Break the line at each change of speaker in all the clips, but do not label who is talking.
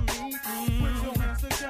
me.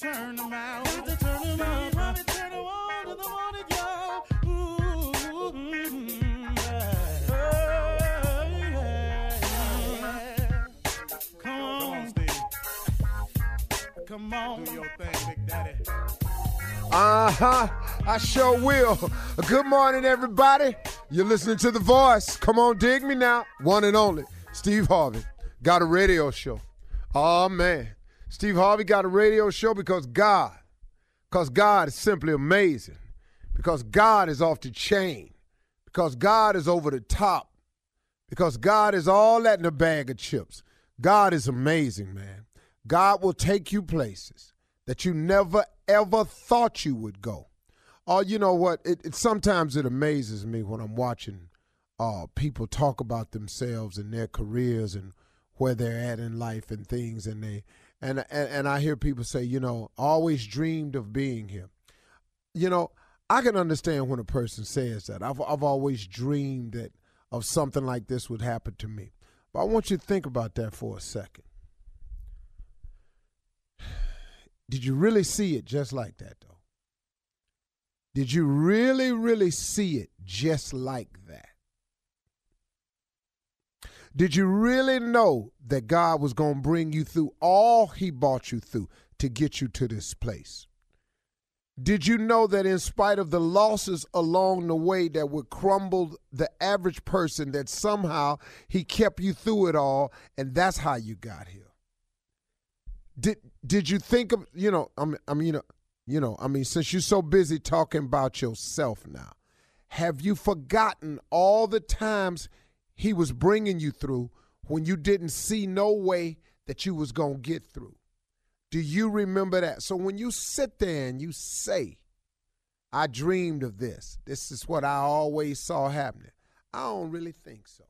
turn 'em out. Got to turn 'em up. Steve Harvey turn 'em on to the morning, y'all. Ooh, yeah. Yeah, yeah. Come on, Steve. Come on. Do your thing, Big Daddy.
Uh huh. I sure will. Good morning, everybody. You're listening to The Voice. Come on, dig me now. One and only, Steve Harvey. Got a radio show. Oh, man. Steve Harvey got a radio show because God, because God is simply amazing, because God is off the chain, because God is over the top, because God is all that in a bag of chips. God is amazing, man. God will take you places that you never ever thought you would go. Oh, you know what? It, it sometimes it amazes me when I'm watching uh, people talk about themselves and their careers and where they're at in life and things, and they and and, and I hear people say, you know, always dreamed of being here. You know, I can understand when a person says that. I've I've always dreamed that of something like this would happen to me. But I want you to think about that for a second. Did you really see it just like that, though? Did you really, really see it just like that? Did you really know that God was going to bring you through all He brought you through to get you to this place? Did you know that in spite of the losses along the way that would crumble the average person, that somehow He kept you through it all, and that's how you got here? Did Did you think of you know? I mean, I mean, you know, you know. I mean, since you're so busy talking about yourself now, have you forgotten all the times He was bringing you through when you didn't see no way that you was gonna get through? Do you remember that? So when you sit there and you say, I dreamed of this, this is what I always saw happening, I don't really think so.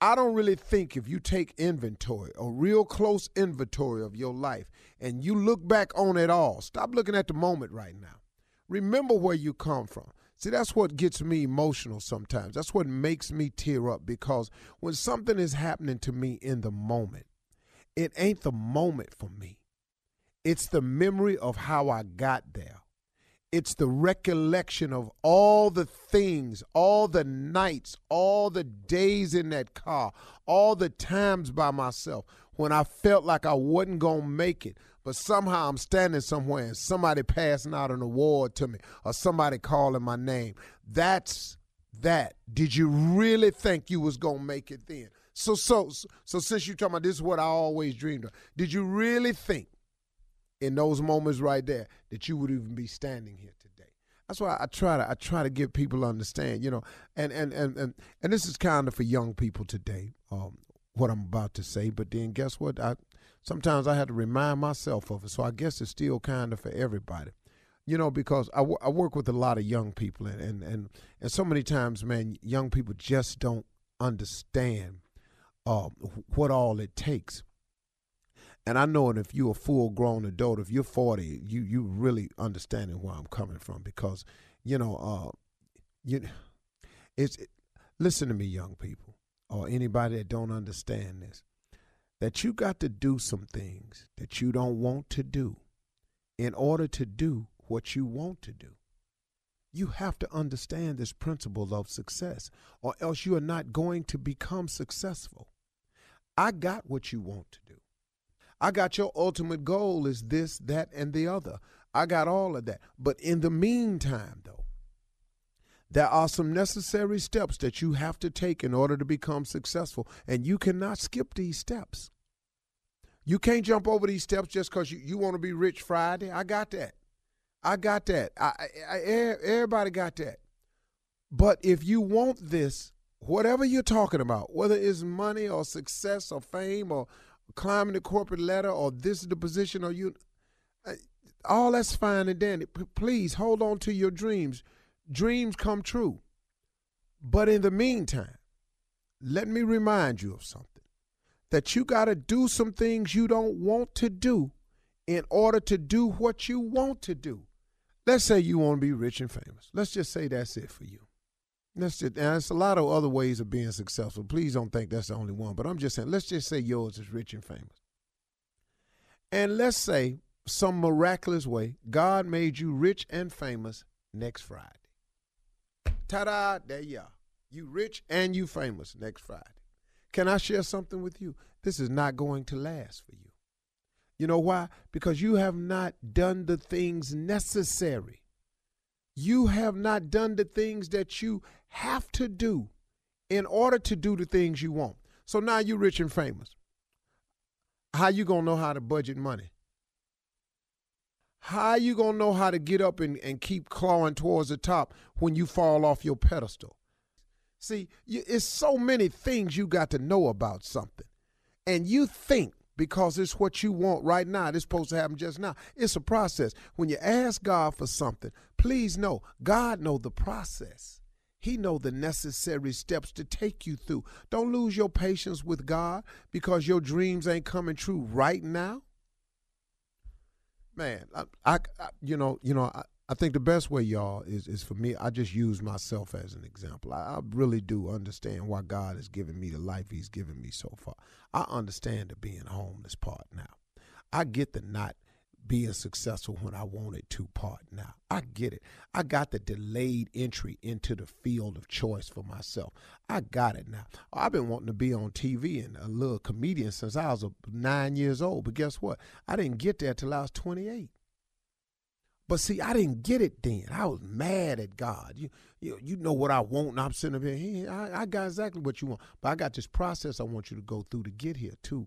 I don't really think if you take inventory, a real close inventory of your life, and you look back on it all, stop looking at the moment right now. Remember where you come from. See, that's what gets me emotional sometimes. That's what makes me tear up because when something is happening to me in the moment, it ain't the moment for me. It's the memory of how I got there. It's the recollection of all the things, all the nights, all the days in that car, all the times by myself when I felt like I wasn't going to make it. But somehow I'm standing somewhere and somebody passing out an award to me or somebody calling my name. That's that. Did you really think you was to make it then? So, so, so since you're talking about this is what I always dreamed of, did you really think in those moments right there that you would even be standing here today. That's why I try to I try to get people to understand, you know, and and and and, and this is kind of for young people today, um, what I'm about to say. But then guess what? I Sometimes I have to remind myself of it. So I guess it's still kind of for everybody. You know, because I, w- I work with a lot of young people, and, and, and, and so many times, man, young people just don't understand uh, what all it takes. And I know, and if you're a full grown adult, if you're 40, you you really understanding where I'm coming from because, you know, uh, you it's it, listen to me, young people, or anybody that don't understand this, that you got to do some things that you don't want to do in order to do what you want to do. You have to understand this principle of success, or else you are not going to become successful. I got what you want to do. I got your ultimate goal is this, that, and the other. I got all of that. But in the meantime, though, there are some necessary steps that you have to take in order to become successful, and you cannot skip these steps. You can't jump over these steps just because you, you want to be rich Friday. I got that. I got that. I, I, everybody got that. But if you want this, whatever you're talking about, whether it's money or success or fame or climbing the corporate ladder or this is the position or you, uh, all that's fine and dandy. P- please hold on to your dreams. Dreams come true. But in the meantime, let me remind you of something that you got to do some things you don't want to do in order to do what you want to do. Let's say you want to be rich and famous. Let's just say that's it for you. That's just, and there's a lot of other ways of being successful. Please don't think that's the only one. But I'm just saying, let's just say yours is rich and famous. And let's say some miraculous way, God made you rich and famous next Friday. Ta-da, there you are. You rich and you famous next Friday. Can I share something with you? This is not going to last for you. You know why? Because you have not done the things necessary. You have not done the things that you have to do in order to do the things you want. So now you're rich and famous. How you gonna know how to budget money? How you gonna know how to get up and, and keep clawing towards the top when you fall off your pedestal? See, you, it's so many things you got to know about something. And you think because it's what you want right now. It's supposed to happen just now. It's a process. When you ask God for something, please know God know the process. He know the necessary steps to take you through. Don't lose your patience with God because your dreams ain't coming true right now. Man, I, I, I you know, you know, I, I think the best way, y'all, is is for me. I just use myself as an example. I, I, really do understand why God has given me the life He's given me so far. I understand the being homeless part now. I get the not being successful when I wanted to part now. I get it. I got the delayed entry into the field of choice for myself. I got it now. I've been wanting to be on TV and a little comedian since I was nine years old. But guess what? I didn't get there till I was 28. But see, I didn't get it then. I was mad at God. You, you, you know what I want, and I'm sitting up here. I, I got exactly what you want. But I got this process I want you to go through to get here too.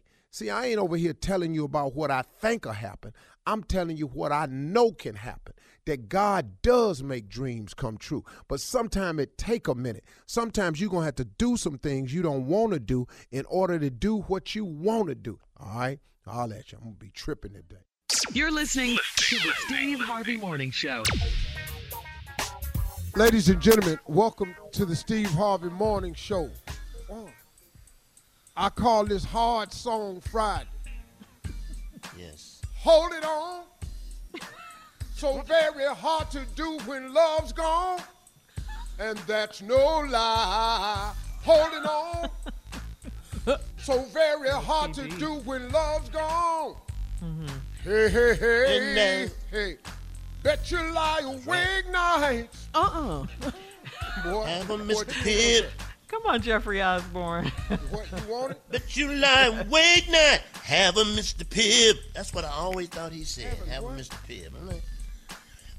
See, I ain't over here telling you about what I think will happen. I'm telling you what I know can happen. That God does make dreams come true. But sometimes it take a minute. Sometimes you're going to have to do some things you don't want to do in order to do what you want to do. All right? I'll let you. I'm gonna be tripping today.
You're listening to the Steve Harvey Morning Show.
Ladies and gentlemen, welcome to the Steve Harvey Morning Show. Oh. I call this Heart Song Friday.
Yes.
Hold it on. So very hard to do when love's gone. And that's no lie. Holding on. So very hard to do when love's gone. Mm-hmm. Hey, hey, hey,
And then-
hey. Bet you lie awake nights.
Uh-uh.
Boy,
Have a Mr.
you
Pibb.
Come on, Jeffrey Osborne.
What you want it?
But you lie, wait not. Have a Mr. Pibb. That's what I always thought he said. Have a Mr. Pibb. I'm like,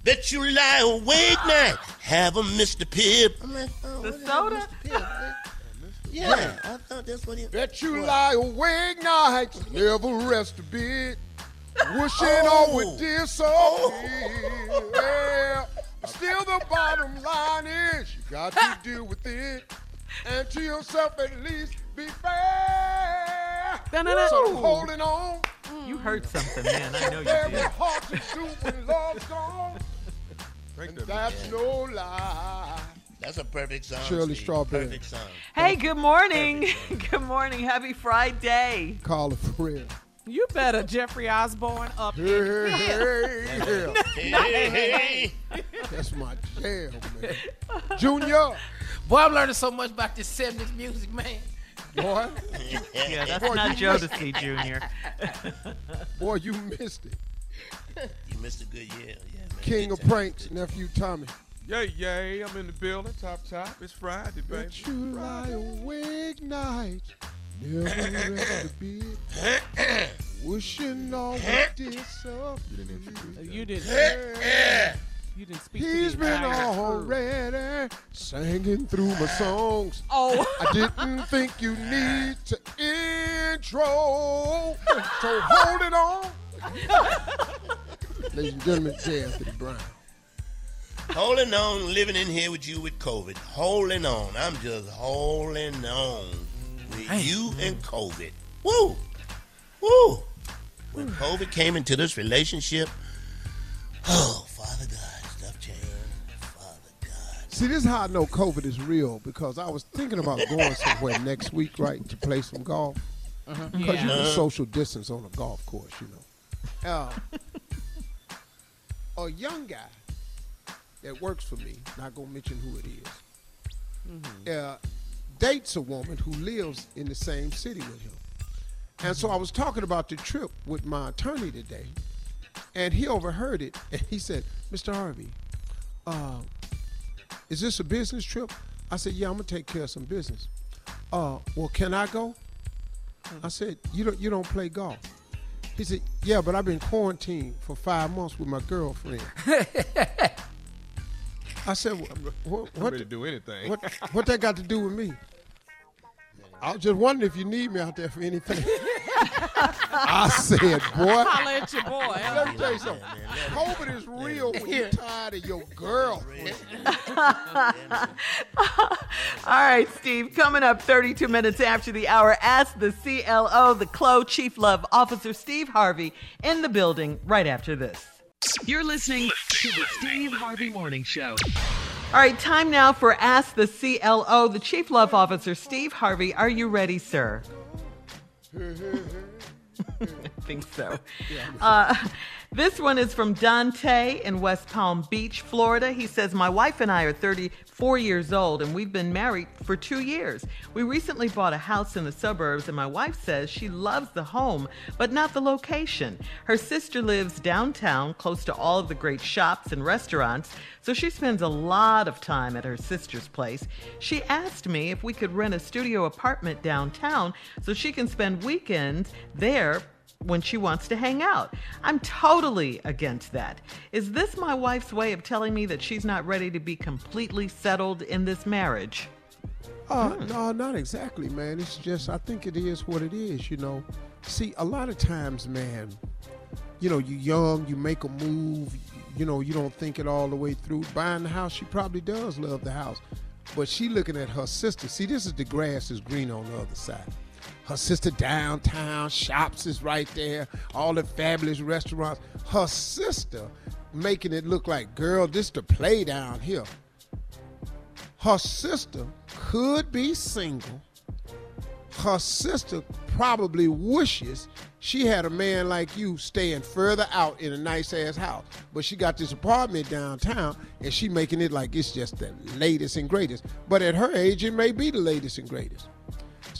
Bet you lie awake night. Have a Mr. Pibb. I'm like, oh,
The
what is
soda?
Mr. Pibb? Yeah, I thought that's what he.
Bet you lie awake nights, never rest a bit. Wishing all would disappear. Well, still the bottom line is you got to deal with it. And to yourself at least be fair. So holding on.
you heard something, man. I know you
Very
did.
hard to do when love's gone. And that's no lie.
That's a perfect song.
Shirley
Steve.
Strawberry.
Perfect song.
Hey, good morning. good morning. Happy Friday.
Call a friend.
You better Jeffrey Osborne up.
Hey, hey, hey.
Hey, hey, hey.
That's my jam, man. Junior,
Boy, I'm learning so much about this 70s music, man.
boy,
Yeah, that's
Boy,
not
you
Jodeci Jr.
boy, you missed it.
You missed a good year. Yeah, man.
King
Good
of
time.
pranks, nephew Tommy.
Yay, yay, I'm in the building, top, top. It's Friday, baby.
Bet you lie awake night, never rest a bit. Wishing all would disappear.
You didn't. You didn't speak. to
He's
the
been
entire crew.
already singing through my songs.
Oh,
I didn't think you need to intro. So hold it on. Ladies and gentlemen, J. Anthony Brown.
Holding on, living in here with you with COVID. Holding on. I'm just holding on with you and COVID. Woo! Woo! When COVID came into this relationship, oh, Father God,
See, this is how I know COVID is real because I was thinking about going somewhere next week, right, to play some golf. Because you
yeah.
can social distance on a golf course, you know. Uh, a young guy that works for me, not gonna mention who it is, uh, dates a woman who lives in the same city with him. And so I was talking about the trip with my attorney today, and he overheard it, and he said, "Mr. Harvey, uh, is this a business trip?" I said, "Yeah, I'm gonna take care of some business." Uh, well, can I go? I said, "You don't you don't play golf." He said, "Yeah, but I've been quarantined for five months with my girlfriend." I said, "What? What?
I'm
What,
ready to do anything.
what, what that got to do with me?" I was just wondering if you need me out there for anything. I said, "Boy,
holla at your boy.
let me tell you something. COVID is real when you're tired of your girlfriend."
All right, Steve, coming up 32 minutes after the hour, ask the CLO, the CLO Chief Love Officer Steve Harvey, in the building right after this.
You're listening to the Steve Harvey Morning Show.
All right, time now for Ask the CLO, the Chief Love Officer Steve Harvey. Are you ready, sir? I think so. Uh, this one is from Dante in West Palm Beach, Florida. He says, My wife and I are 34 years old and we've been married for two years. We recently bought a house in the suburbs, and my wife says she loves the home, but not the location. Her sister lives downtown, close to all of the great shops and restaurants, so she spends a lot of time at her sister's place. She asked me if we could rent a studio apartment downtown so she can spend weekends there when she wants to hang out. I'm totally against that. Is this my wife's way of telling me that she's not ready to be completely settled in this marriage?
Uh, no, not exactly, man. It's just I think it is what it is, you know. See, a lot of times, man, you know, you're young, you make a move, you know, you don't think it all the way through. Buying the house, she probably does love the house, but she looking at her sister. See, this is the grass is green on the other side. Her sister downtown, shops is right there, all the fabulous restaurants. Her sister making it look like, girl, this the play down here. Her sister could be single. Her sister probably wishes she had a man like you staying further out in a nice ass house. But she got this apartment downtown and she making it like it's just the latest and greatest. But at her age, it may be the latest and greatest.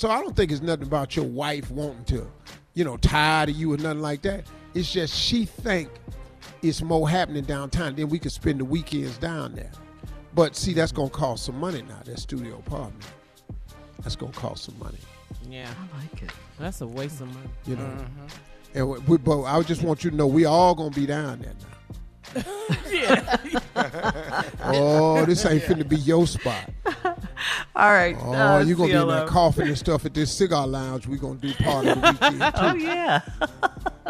So I don't think it's nothing about your wife wanting to, you know, tired of you or nothing like that. It's just she think it's more happening downtown. Then we could spend the weekends down there. But see, that's gonna cost some money now. That studio apartment. That's gonna cost some money.
Yeah,
I like it.
that's a waste of money.
You know. Mm-hmm. And we, we- but I just want you to know we all gonna be down there now. Yeah. oh, this ain't finna be your spot.
All right.
Oh,
uh,
you gonna be in there coughing and stuff at this cigar lounge. we're gonna do part of the weekend too.
Oh yeah.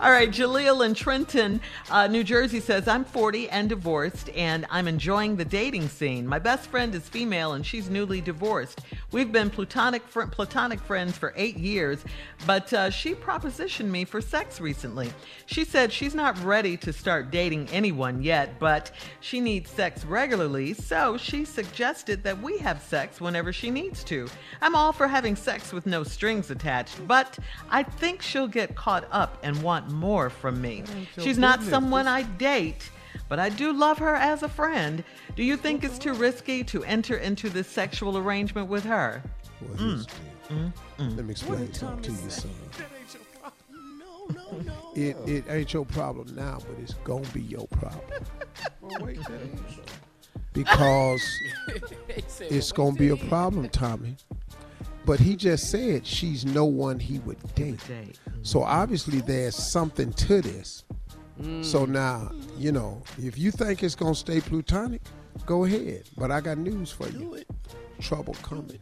All right, Jaleel in Trenton, uh, New Jersey says, I'm 40 and divorced, and I'm enjoying the dating scene. My best friend is female, and she's newly divorced. We've been platonic fr- platonic friends for eight years, but uh, she propositioned me for sex recently. She said she's not ready to start dating anyone yet, but she needs sex regularly, so she suggested that we have sex whenever she needs to. I'm all for having sex with no strings attached, but I think she'll get caught up and want more from me. She's not someone I date, but I do love her as a friend. Do you think it's too risky to enter into this sexual arrangement with her?
Well, here's the deal. Let me explain something to you, son.
No, no, no.
It it ain't your problem now, but it's gonna be your problem because
He said,
it's gonna be a problem, Tommy. But he just said she's no one he would date.
Date.
So obviously there's something to this. So now, you know, if you think it's gonna stay plutonic, go ahead. But I got news for
Do
you.
it.
Trouble coming.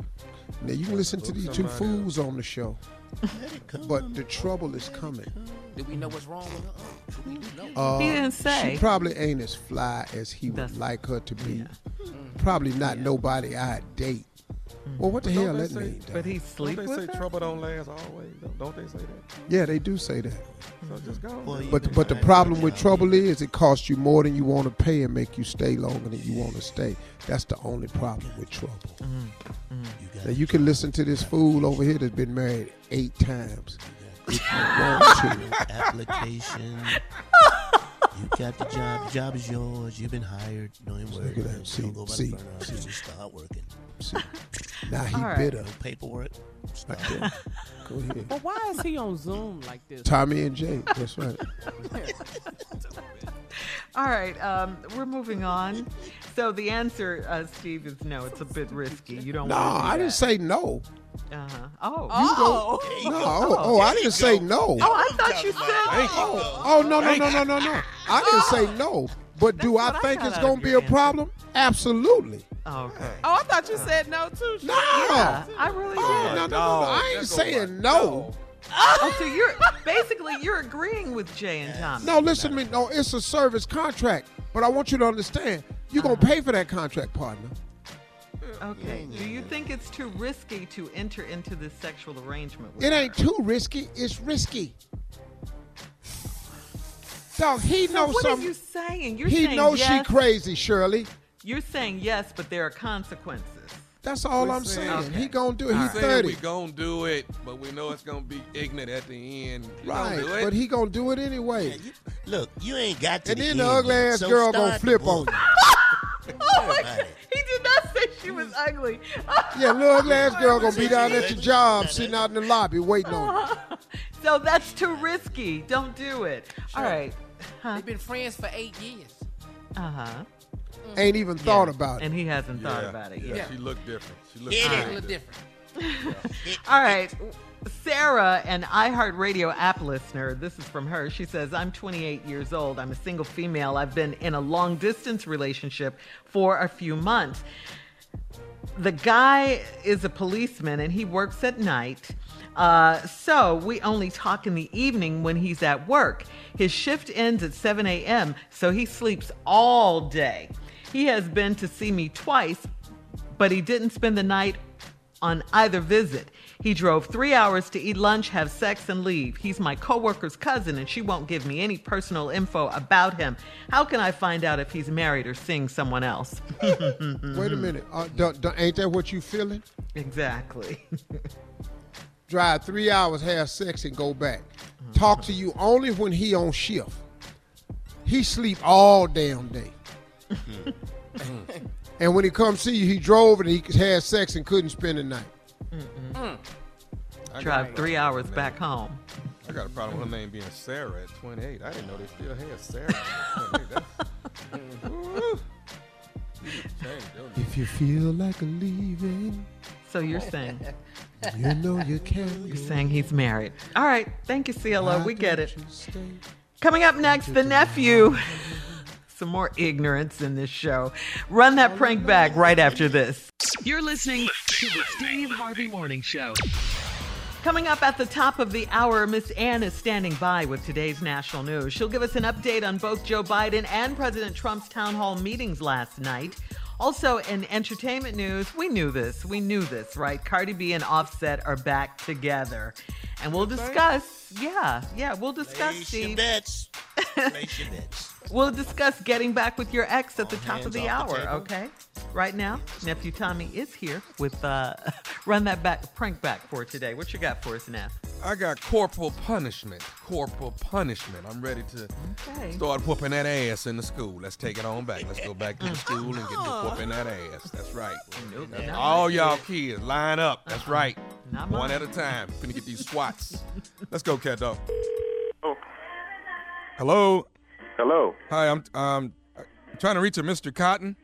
Now you can listen to these two fools on the show,
Let it come.
but the trouble is coming.
Do we know what's wrong with her? Do we know?
Uh,
He didn't say.
She probably ain't as fly as he would
That's-
like her to be. Probably not nobody I'd date. Mm. Well, what the hell that mean?
But he
Don't they
with
say
her?
trouble don't last always? Don't- Don't they say that?
yeah, they do say that.
So just go.
Boy, you
But but the problem with
job.
trouble is it costs you more than you want to pay and make you stay longer than you want to stay. That's the only problem with trouble.
Mm-hmm. Mm-hmm.
You Now you can listen to this fool over here that's been married eight times. If you want to.
application. you got the job. The job is yours. You've been hired. Don't even worry.
Look at that. See-
Don't go by
see-
the front office. Just start working.
See, now he
All right.
bitter.
No paperwork. Start
Right. Go ahead.
But why is he on Zoom like this?
Tommy and Jay. That's right.
All right, um, we're moving on. So the answer, uh, Steve, is no. It's a bit risky. You don't
No,
want to do
I didn't say no.
Uh-huh. Oh.
Oh,
No, oh, oh, I didn't say no.
Oh, I thought you said.
Oh, oh, no, no, no, no, no, no. I didn't say no. But do I
I
think it's going to be a problem? Absolutely.
Oh, okay.
oh, I thought you said no too.
No.
Yeah, I really
Oh,
did.
no, no, no, no. I ain't saying
going
no.
Oh, so you're basically you're agreeing with Jay and Tommy.
No, listen to me. No, it's a service contract. But I want you to understand, you're going to pay for that contract, partner.
Okay. Mm. Do you think it's too risky to enter into this sexual arrangement with
It
her?
ain't too risky. It's risky. Dog, he
So
knows
what are
something.
you saying? You're
He
saying
knows
yes.
she crazy, Shirley.
You're saying yes, but there are consequences.
That's all
We
I'm
saying-
saying. He gonna do it.
We
He's
saying
30.
we gonna do it, but we know it's gonna be ignorant at the end. We gonna
Right,
do it.
but he gonna do it anyway.
You- Look, you ain't got to
And
the
then the
end
ugly
yet,
ass
so
girl gonna
the
flip on
book.
you.
Oh my God. Was ugly.
Yeah, little ugly ass girl gonna be down at your job, sitting out in the lobby waiting on you.
so that's too risky. Don't do it. All right.
They've been friends for eight years.
Uh huh.
Ain't even thought about it.
And he hasn't thought about it
yeah,
yet.
She looked different. She looked
It
It's a
different.
little different.
All right. Sarah, an iHeartRadio app listener, this is from her. She says, I'm 28 years old. I'm a single female. I've been in a long distance relationship for a few months. The guy is a policeman and he works at night. Uh, so we only talk in the evening when he's at work. His shift ends at 7 a.m., so he sleeps all day. He has been to see me twice, but he didn't spend the night on either visit. He drove three hours to eat lunch, have sex, and leave. He's my coworker's cousin, and she won't give me any personal info about him. How can I find out if he's married or seeing someone else?
Wait a minute. Uh, don't- don't- ain't that what you feeling?
exactly.
Drive three hours, have sex, and go back. Talk to you only when he on shift. He sleep all damn day. and when he come see you, he drove and he had sex and couldn't spend the night. Mm.
I
Drive three hours back home.
I got a problem with her name being Sarah at 28. I didn't know they still had Sarah at 28. That's- Woo. You need to change, don't you?
If you feel like leaving,
So you're saying
you know you can.
you're saying he's married. All right. Thank you, CLO. We get it. Coming up next, the nephew. Some more ignorance in this show. Run that prank back right after this.
You're listening to the Steve Harvey Morning Show.
Coming up at the top of the hour, Miss Ann is standing by with today's national news. She'll give us an update on both Joe Biden and President Trump's town hall meetings last night. Also, in entertainment news, we knew this. We knew this, right? Cardi B and Offset are back together. And we'll discuss, yeah, yeah, we'll discuss,
Place your bets. Place your bets.
We'll discuss getting back with your ex at the
All
top of the
off the
hour, okay? Right now, nephew Tommy is here with uh, run that back prank back for today. What you got for us, Neff?
I got corporal punishment. Corporal punishment. I'm ready to
Okay.
start whooping that ass in the school. Let's take it on back. Let's go back to the school and get to whooping that ass. That's right. That's
not
all y'all kids line up. That's right.
Not
One
mine.
at a time. Gonna get these swats. Let's go, cat dog.
Oh.
Hello.
Hello.
Hi. I'm um trying to reach a Mr. Cotton.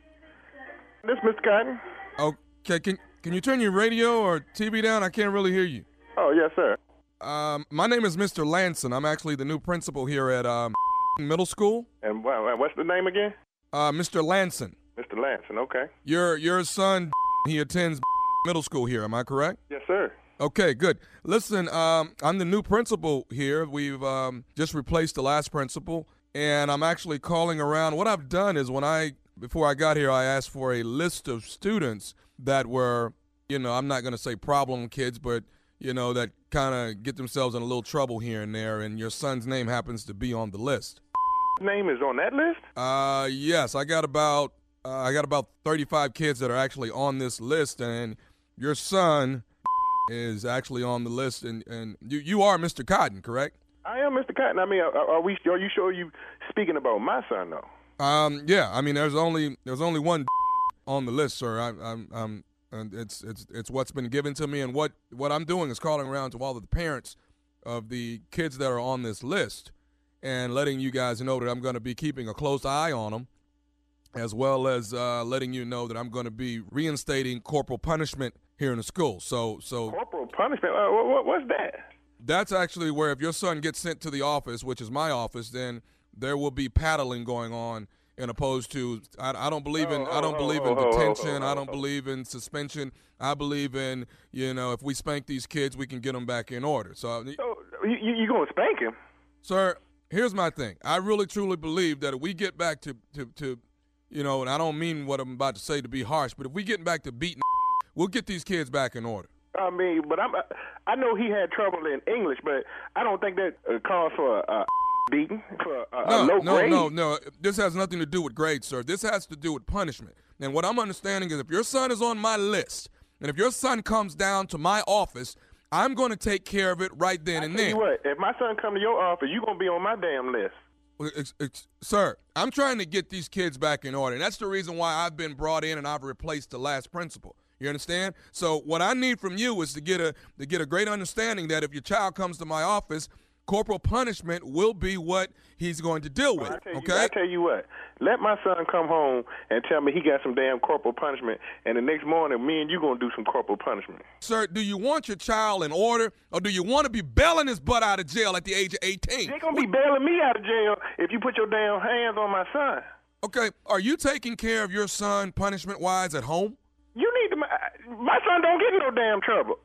This Mr. Cotton?
Okay. Can can you turn your radio or TV down? I can't really hear you.
Oh, yes, sir.
Um, my name is Mr. Lanson. I'm actually the new principal here at um, middle school.
And what's the name again?
Uh, Mr. Lanson.
Mr. Lanson. Okay.
Your your son, he attends middle school here. Am I correct?
Yes, sir.
Okay, good. Listen, um, I'm the new principal here. We've um, just replaced the last principal, and I'm actually calling around. What I've done is when I before I got here, I asked for a list of students that were, you know, I'm not going to say problem kids, but you know that kind of get themselves in a little trouble here and there. And your son's name happens to be on the list.
Name is on that list?
Uh, yes, I got about uh, I got about 35 kids that are actually on this list, and your son is actually on the list, and, and you you are Mr. Cotton, correct?
I am Mr. Cotton. I mean, are, are we? Are you sure you speaking about my son, though?
Um, yeah. I mean, there's only there's only one on the list, sir. I, I'm um, and it's it's it's what's been given to me, and what what I'm doing is calling around to all of the parents of the kids that are on this list, and letting you guys know that I'm going to be keeping a close eye on them, as well as uh, letting you know that I'm going to be reinstating corporal punishment here in the school. So so
Corporal punishment. Uh, what, what, what's that?
That's actually where if your son gets sent to the office, which is my office, then there will be paddling going on, in opposed to I, I don't believe in oh, I oh, don't
Oh,
believe
oh,
in
oh, oh,
detention.
oh,
I
oh,
don't
oh.
believe in suspension. I believe in you know if we spank these kids, we can get them back in order. So,
So you, you, you gonna spank him?
sir, here's my thing. I really truly believe that if we get back to to, to you know, and I don't mean what I'm about to say to be harsh, but if we get back to beating, we'll get these kids back in order.
I mean, but I'm. I know he had trouble in English, but I don't think that uh, calls for a uh, beating for a, a
No,
low
no,
grade.
no, no. This has nothing to do with grades, sir. This has to do with punishment. And what I'm understanding is if your son is on my list, and if your son comes down to my office, I'm going to take care of it right then and there.
you what, if my son come to your office, you're gonna be on my damn list.
Ex- ex- sir, I'm trying to get these kids back in order. And that's the reason why I've been brought in and I've replaced the last principal. You understand? So what I need from you is to get a to get a great understanding that if your child comes to my office, corporal punishment will be what he's going to deal with.
I tell you,
Okay?
I tell you what. Let my son come home and tell me he got some damn corporal punishment, and the next morning, me and you gonna do some corporal punishment.
Sir, do you want your child in order or do you want to be bailing his butt out of jail at the age of 18?
They gonna be bailing me out of jail if you put your damn hands on my son.
Okay, are you taking care of your son punishment wise at home?
You need to. My son don't get in no damn trouble.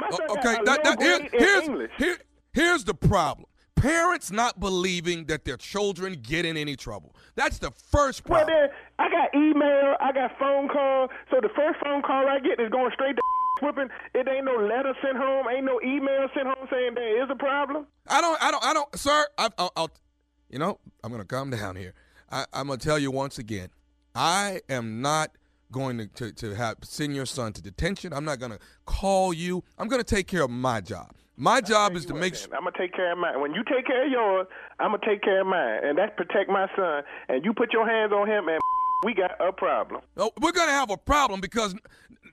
My son
okay, that, that, here- here's, here, here's the problem. Parents not believing that their children get in any trouble. That's the first
Well,
problem.
then I got email, I got phone call. So the first phone call I get is going straight to
whipping, it ain't no letter sent home, ain't no email sent home saying there is a problem.
I don't, I don't, I don't, sir. I, I'll, I'll, you know, I'm gonna calm down here. I, I'm gonna tell you once again, I am not going to, to, to have send your son to detention. I'm not gonna call you. I'm gonna take care of my job. My job is to make sure.
I'm gonna take care of mine. When you take care of yours, I'm gonna take care of mine, and that's protect my son. And you put your hands on him, and we got a problem.
Oh, we're gonna have a problem because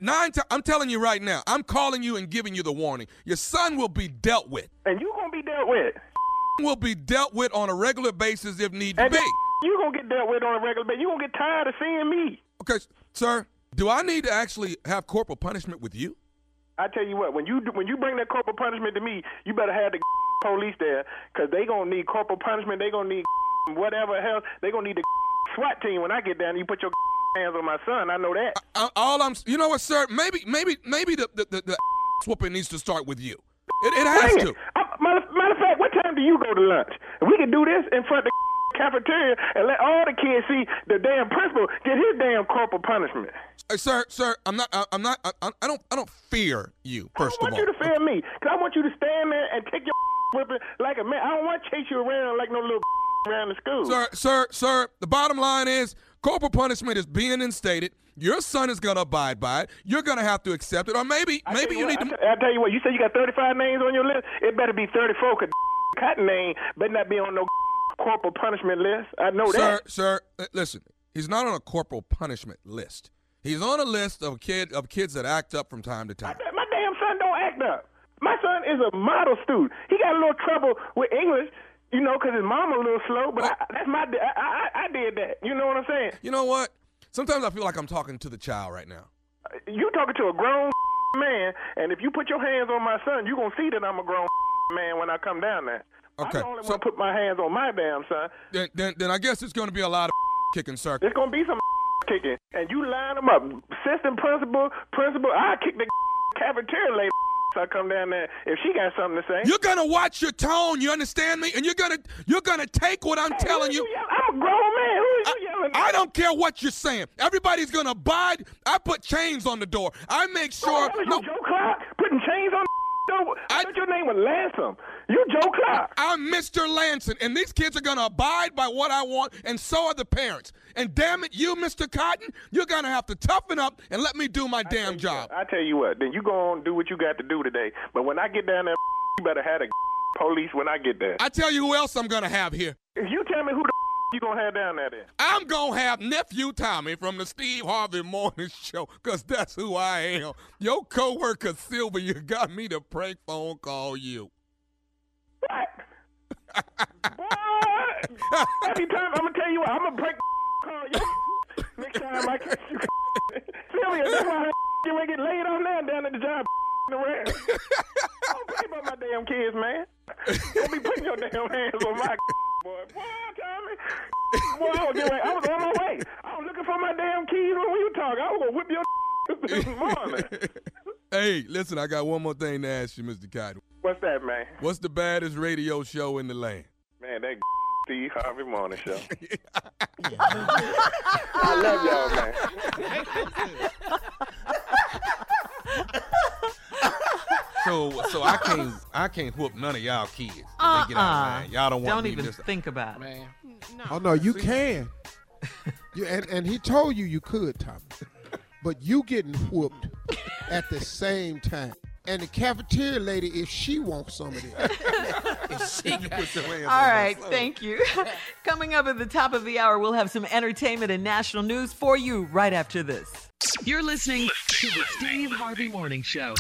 nine. i I'm telling you right now. I'm calling you and giving you the warning. Your son will be dealt with.
And you gonna be dealt with.
Will be dealt with on a regular basis if need
And
be.
you gonna get dealt with on a regular basis. You gonna get tired of seeing me.
Okay, sir. Do I need to actually have corporal punishment with you?
I tell you what, when you do, when you bring that corporal punishment to me, you better have the police there, cause they gonna need corporal punishment. They gonna need whatever hell. They gonna need the SWAT team when I get down. You put your hands on my son. I know that.
I, all I'm, you know what, sir? Maybe, maybe, maybe the the, the, the whooping needs to start with you. It, it has
Bring
to.
it. Uh, matter, matter of fact, what time do you go to lunch? We can do this in front of the cafeteria and let all the kids see the damn principal get his damn corporal punishment.
Hey, sir, sir, I'm not, I, I'm not, uh, I, I don't, I don't fear you. First
I don't want you to fear me, cause I want you to stand there and take your whipping like a man. I don't want to chase you around like no little around the school.
sir, sir, sir. The bottom line is corporal punishment is being instated. Your son is gonna abide by it. You're gonna have to accept it, or maybe,
I
maybe you
what,
need to.
I tell you what, you said you got 35 names on your list. It better be 34, cause Cotton name better not be on no corporal punishment list. I know
sir,
that.
sir, uh, listen. He's not on a corporal punishment list. He's on a list of kid of kids that act up from time to time.
My damn son don't act up. My son is a model student. He got a little trouble with English, you know, because his mom a little slow. But I, that's my. I, I, I did that. You know what I'm saying?
You know what? Sometimes I feel like I'm talking to the child right now.
You talking to a grown man, and if you put your hands on my son, you gonna see that I'm a grown man when I come down there.
Okay,
I'm the only
so-
one put my hands on my damn son.
Then, then, then I guess it's going to be a lot of kicking sir.
It's gonna be some kicking, and you line them up. Assistant principal, principal. I kick the cafeteria lady. I come down there if she got something to say.
You're gonna watch your tone. You understand me? And you're gonna you're gonna take what I'm telling you.
I'm a grown man. Who are you yelling at?
I don't care what you're saying. Everybody's gonna abide. I put chains on the door. I make oh, sure.
Oh,
No,
you Joe Clark putting chains on I thought your name was Lansom. You Joe Clark.
I'm Mr. Lanson, and these kids are gonna abide by what I want, and so are the parents. And damn it, you, Mr. Cotton, you're gonna have to toughen up and let me do my damn job.
I tell you what, then you go on and do what you got to do today. But when I get down there, you better have the police when I get there.
I tell you who else I'm gonna have here.
If you tell me who the you gonna have down there then.
I'm gonna have nephew Tommy from the Steve Harvey Morning Show, cause that's who I am. Your coworker Sylvia you got me to prank phone call you.
Every time I'm gonna tell you what, I'm gonna break call you next time I catch you. Sylvia, that's why you ain't get laid on there down at the job around. I don't play about my damn kids, man. Don't be putting your damn hands on my boy. Boy, Tommy. Boy, I was, getting I was on my way. I was looking for my damn keys when we were talking. I was gonna whip your this morning.
Hey, listen, I got one more thing to ask you, Mr. Cotton.
What's that, man?
What's the baddest radio show in the land?
Man, that Steve Harvey Morning Show. I love y'all, man.
So, so I can't, I can't whoop none of y'all kids. They
Uh-uh.
get out of uh-uh. line. Y'all don't want
Don't
me
even
just.
think about it.
Man.
Oh no, you can. You, and and he told you you could, Tommy. But you getting whooped at the same time. And the cafeteria lady, if she wants some of it,
All right, thank you. Coming up at the top of the hour, we'll have some entertainment and national news for you right after this.
You're listening to the Steve Harvey Morning Show.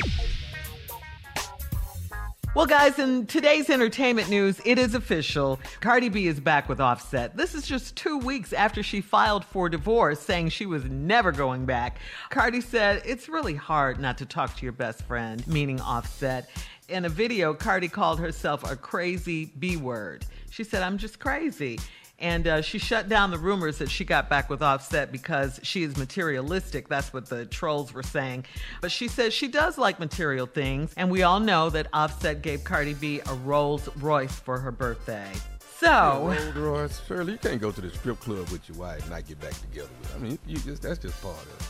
Well, guys, in today's entertainment news, it is official. Cardi B is back with Offset. This is just two weeks after she filed for divorce, saying she was never going back. Cardi said, It's really hard not to talk to your best friend, meaning Offset. In a video, Cardi called herself a crazy B word. She said, I'm just crazy. And uh, she shut down the rumors that she got back with Offset because she is materialistic. That's what the trolls were saying. But she says she does like material things. And we all know that Offset gave Cardi B a Rolls Royce for her birthday. So,
Rolls Royce, Shirley, you can't go to the strip club with your wife and not get back together with. her. I mean, you just that's just part of it.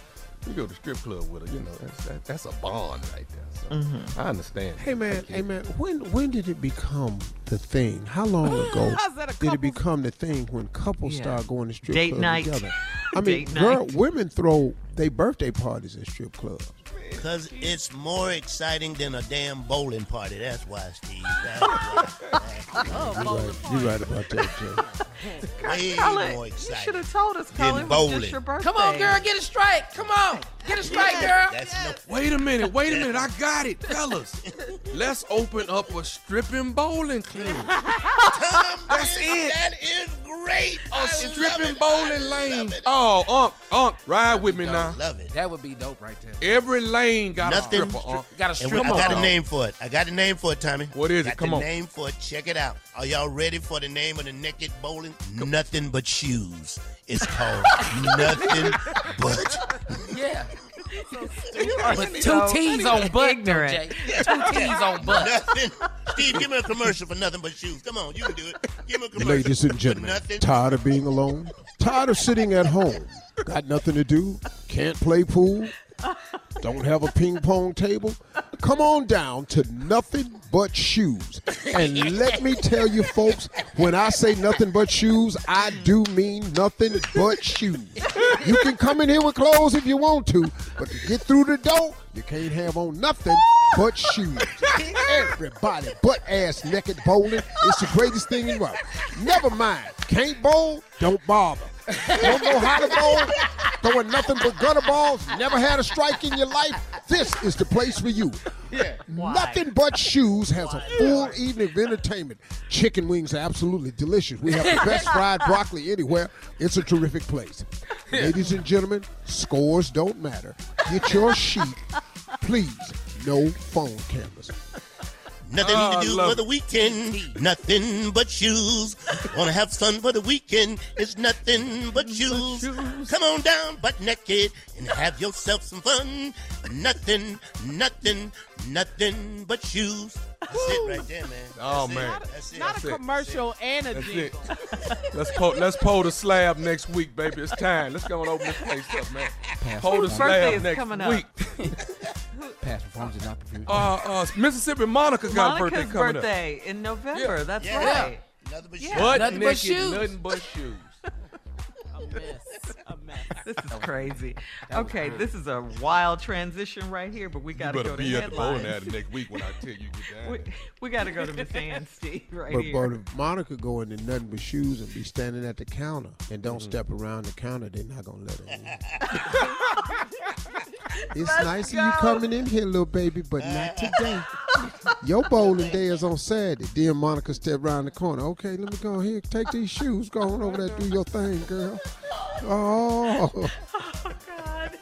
You go to strip club with her, you know, that's that, that's a bond right there. So
Mm-hmm.
I understand.
Hey man, hey man, when when did it become the thing? How long ago
How's that a
did it become the thing when couples
Yeah.
start going to strip
Date
clubs
night.
together? I mean,
Date
girl,
night.
women throw their birthday parties at strip clubs.
Because it's more exciting than a damn bowling party. That's why, Steve. That's why.
Oh, you're, right about that, Jay.
Way
Cullen,
more
you should have told us,
Colin,
Cullen. Was
bowling.
just your birthday.
Come on, girl, get a strike. Come on, get a strike, girl.
That's no
Wait a minute, wait a minute, I got it, fellas. Let's open up a stripping bowling club.
That's it. That is great. Oh, I
A
love
stripping bowling
I
lane. Oh, Unc, Unc, ride with me now.
Love it.
That would be dope right there.
Every lane got
Nothing.
a stripper, Unc.
Got a
And we-
strip
I got a name for it. I got a name for it, Tommy.
What is it? Come
the
on.
name for it. Check it out. Are y'all ready for the name of the naked bowling? Nothing but shoes. It's called Nothing But.
Yeah.
Are
But two
so
T's on butt,
ignorant.
Jay. Two T's on butt.
Nothing. Steve, give me a commercial for Nothing But Shoes. Come on, you can do it. Give me a commercial.
Ladies and gentlemen, tired of being alone? Tired of sitting at home? Got nothing to do? Can't play pool? Don't have a ping pong table? Come on down to Nothing But Shoes. And let me tell you, folks, when I say nothing but shoes, I do mean nothing but shoes. You can come in here with clothes if you want to, but to get through the door, you can't have on nothing but shoes. Everybody butt ass naked bowling. It's the greatest thing in the world. Never mind. Can't bowl? Don't bother. Don't know how to bowl? Throwing nothing but gutter balls? Never had a strike in your life? This is the place for you. Nothing but shoes has a full evening of entertainment. Chicken wings are absolutely delicious. We have the best fried broccoli anywhere. It's a terrific place. Ladies and gentlemen, scores don't matter. Get your sheet, please. No phone cameras.
Nothing
Oh,
to do for the weekend. Nothing but shoes. Wanna have fun for the weekend? It's nothing but shoes. Come on down, butt naked, and have yourself some fun. Nothing, nothing, nothing but shoes. That's it right there, man.
Oh,
That's it.
man.
That's it.
Not
That's
a
it.
commercial and a jingle.
Let's pull, let's pull the slab next week, baby. It's time. Let's go and open this place up, man. Pull the
Whose birthday
slab next
coming up?
week.
Past performance is not previewed.
Uh, uh, Mississippi Monica's got a birthday coming
birthday in November.
Yeah.
That's
Yeah.
right.
Nothing but
Yeah.
shoes.
up. Butt
Nothing but shoes.
nothing but shoes.
A mess. A mess.
This is crazy. Okay, this is a wild transition right here, but we got to
better
go to
be at the bowling alley next week when I tell you get down.
We, we got to go to Miss Ann Steve right
But,
here.
but if Monica go into nothing but shoes and be standing at the counter and don't mm-hmm. step around the counter, they're not gonna let her in. It's
Let's
nice of you coming in here, little baby, but not today. Your bowling day is on Saturday. Then Monica step around the corner. Okay, let me go here. Take these shoes. Go on over there. Do your thing, girl. Oh,
oh, God.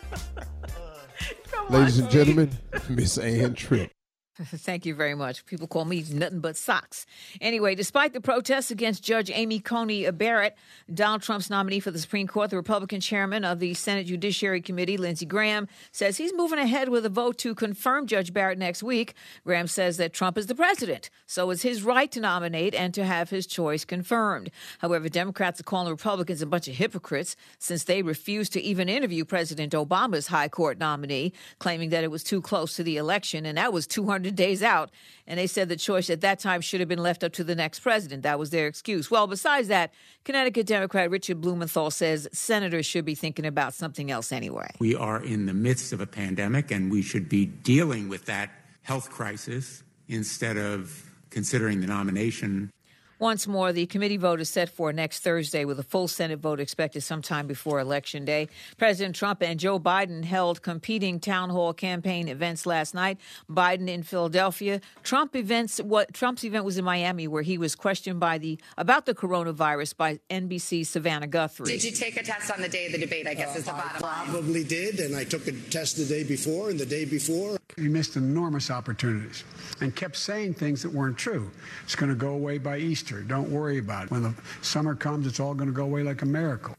Come
ladies
on,
and gentlemen, Miss Ann Tripp.
Thank you very much. People call me nothing but socks. Anyway, despite the protests against Judge Amy Coney Barrett, Donald Trump's nominee for the Supreme Court, the Republican chairman of the Senate Judiciary Committee, Lindsey Graham, says he's moving ahead with a vote to confirm Judge Barrett next week. Graham says that Trump is the president, so it's his right to nominate and to have his choice confirmed. However, Democrats are calling Republicans a bunch of hypocrites since they refused to even interview President Obama's high court nominee, claiming that it was too close to the election, and that was 200 days out. And they said the choice at that time should have been left up to the next president. That was their excuse. Well, besides that, Connecticut Democrat Richard Blumenthal says senators should be thinking about something else anyway.
We are in the midst of a pandemic, and we should be dealing with that health crisis instead of considering the nomination
Once more, the committee vote is set for next Thursday with a full Senate vote expected sometime before Election Day. President Trump and Joe Biden held competing town hall campaign events last night. Biden in Philadelphia. Trump events what Trump's event was in Miami where he was questioned by the about the coronavirus by NBC's Savannah Guthrie.
Did you take a test on the day of the debate? I guess is the uh, bottom line.
Probably did, and I took a test the day before and the day before.
We missed enormous opportunities and kept saying things that weren't true. It's going to go away by Easter. Don't worry about it. When the summer comes, it's all going to go away like a miracle.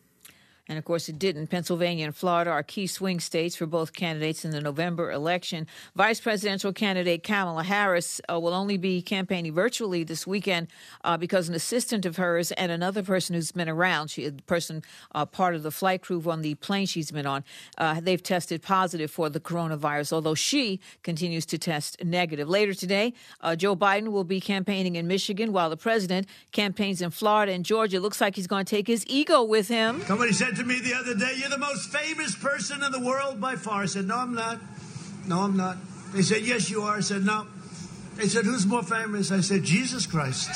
And of course, it didn't. Pennsylvania and Florida are key swing states for both candidates in the November election. Vice presidential candidate Kamala Harris uh, will only be campaigning virtually this weekend uh, because an assistant of hers and another person who's been around, she, the person uh, part of the flight crew on the plane she's been on, uh, they've tested positive for the coronavirus, although she continues to test negative. Later today, uh, Joe Biden will be campaigning in Michigan while the president campaigns in Florida and Georgia. Looks like he's going to take his ego with him.
Somebody said to me the other day, You're the most famous person in the world by far. I said, No, I'm not. No, I'm not. They said, Yes, you are. I said, No. They said, Who's more famous? I said, Jesus Christ.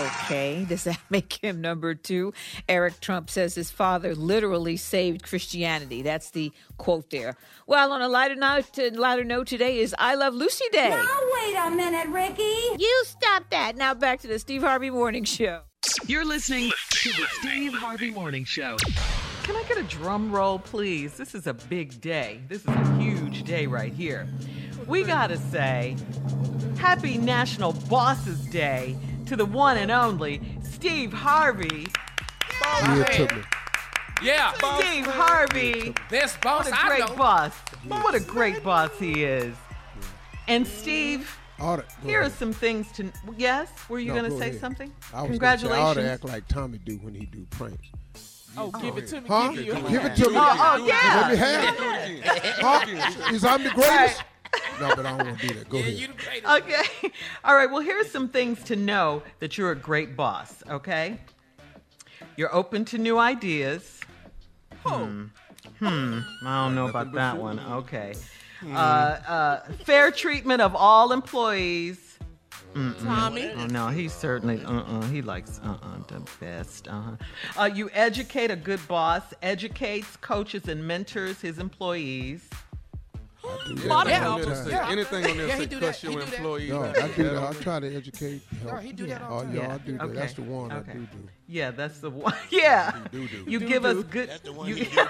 Okay, does that make him number two? Eric Trump says his father literally saved Christianity. That's the quote there. Well, on a lighter note, lighter note today is I Love Lucy Day.
Now, wait a minute, Ricky.
You stop that. Now back to the Steve Harvey Morning Show.
You're listening to the Steve Harvey Morning Show.
Can I get a drum roll, please? This is a big day. This is a huge day right here. We gotta say, Happy National Bosses Day to the one and only Steve Harvey.
Yeah, took me.
Yeah.
Steve Harvey.
Best boss
What a great
know.
boss. What a great boss he is. And Steve,
All the- go
here are some things to. Yes? Were you
No,
going to
go
say
ahead.
something?
I was say, I ought
Congratulations.
to act like Tommy do when he do pranks.
Oh, give it to me.
Huh?
Give it, your
Give it to me.
Oh, oh, yeah.
Let me have it. Huh? Is I'm the greatest? No, but I don't want to do that. Go ahead.
Okay. All right. Well, here's some things to know that you're a great boss, okay? You're open to new ideas. Hmm. Hmm. I don't know about that one. Okay. Uh, uh, fair treatment of all employees. Mm-mm.
Tommy?
Oh no, he certainly. Uh-uh. He likes uh-uh the best. Uh-huh. Uh, you educate a good boss. Educates, coaches, and mentors his employees.
Yeah,
Lot of help.
there
Yeah.
Anything on there
Yeah, he
say cuss your
He
employees.
No. I do that. I try to educate. Help.
No, he do that all
Oh,
the
yeah,
time.
I do that.
Okay.
That's the one
Okay.
I do do.
Yeah, that's the one. Yeah.
do do.
You
Do
give us good.
That's the one
you-
he do do.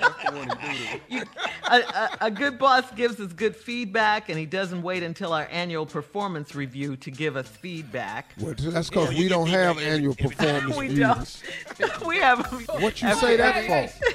That's the one he do do.
you- a, a, a good boss gives us good feedback, and he doesn't wait until our annual performance review to give us feedback.
Well, that's because
Yeah,
we don't have
every-
annual
every time.
performance
We
reviews.
don't. we have.
What you say that for?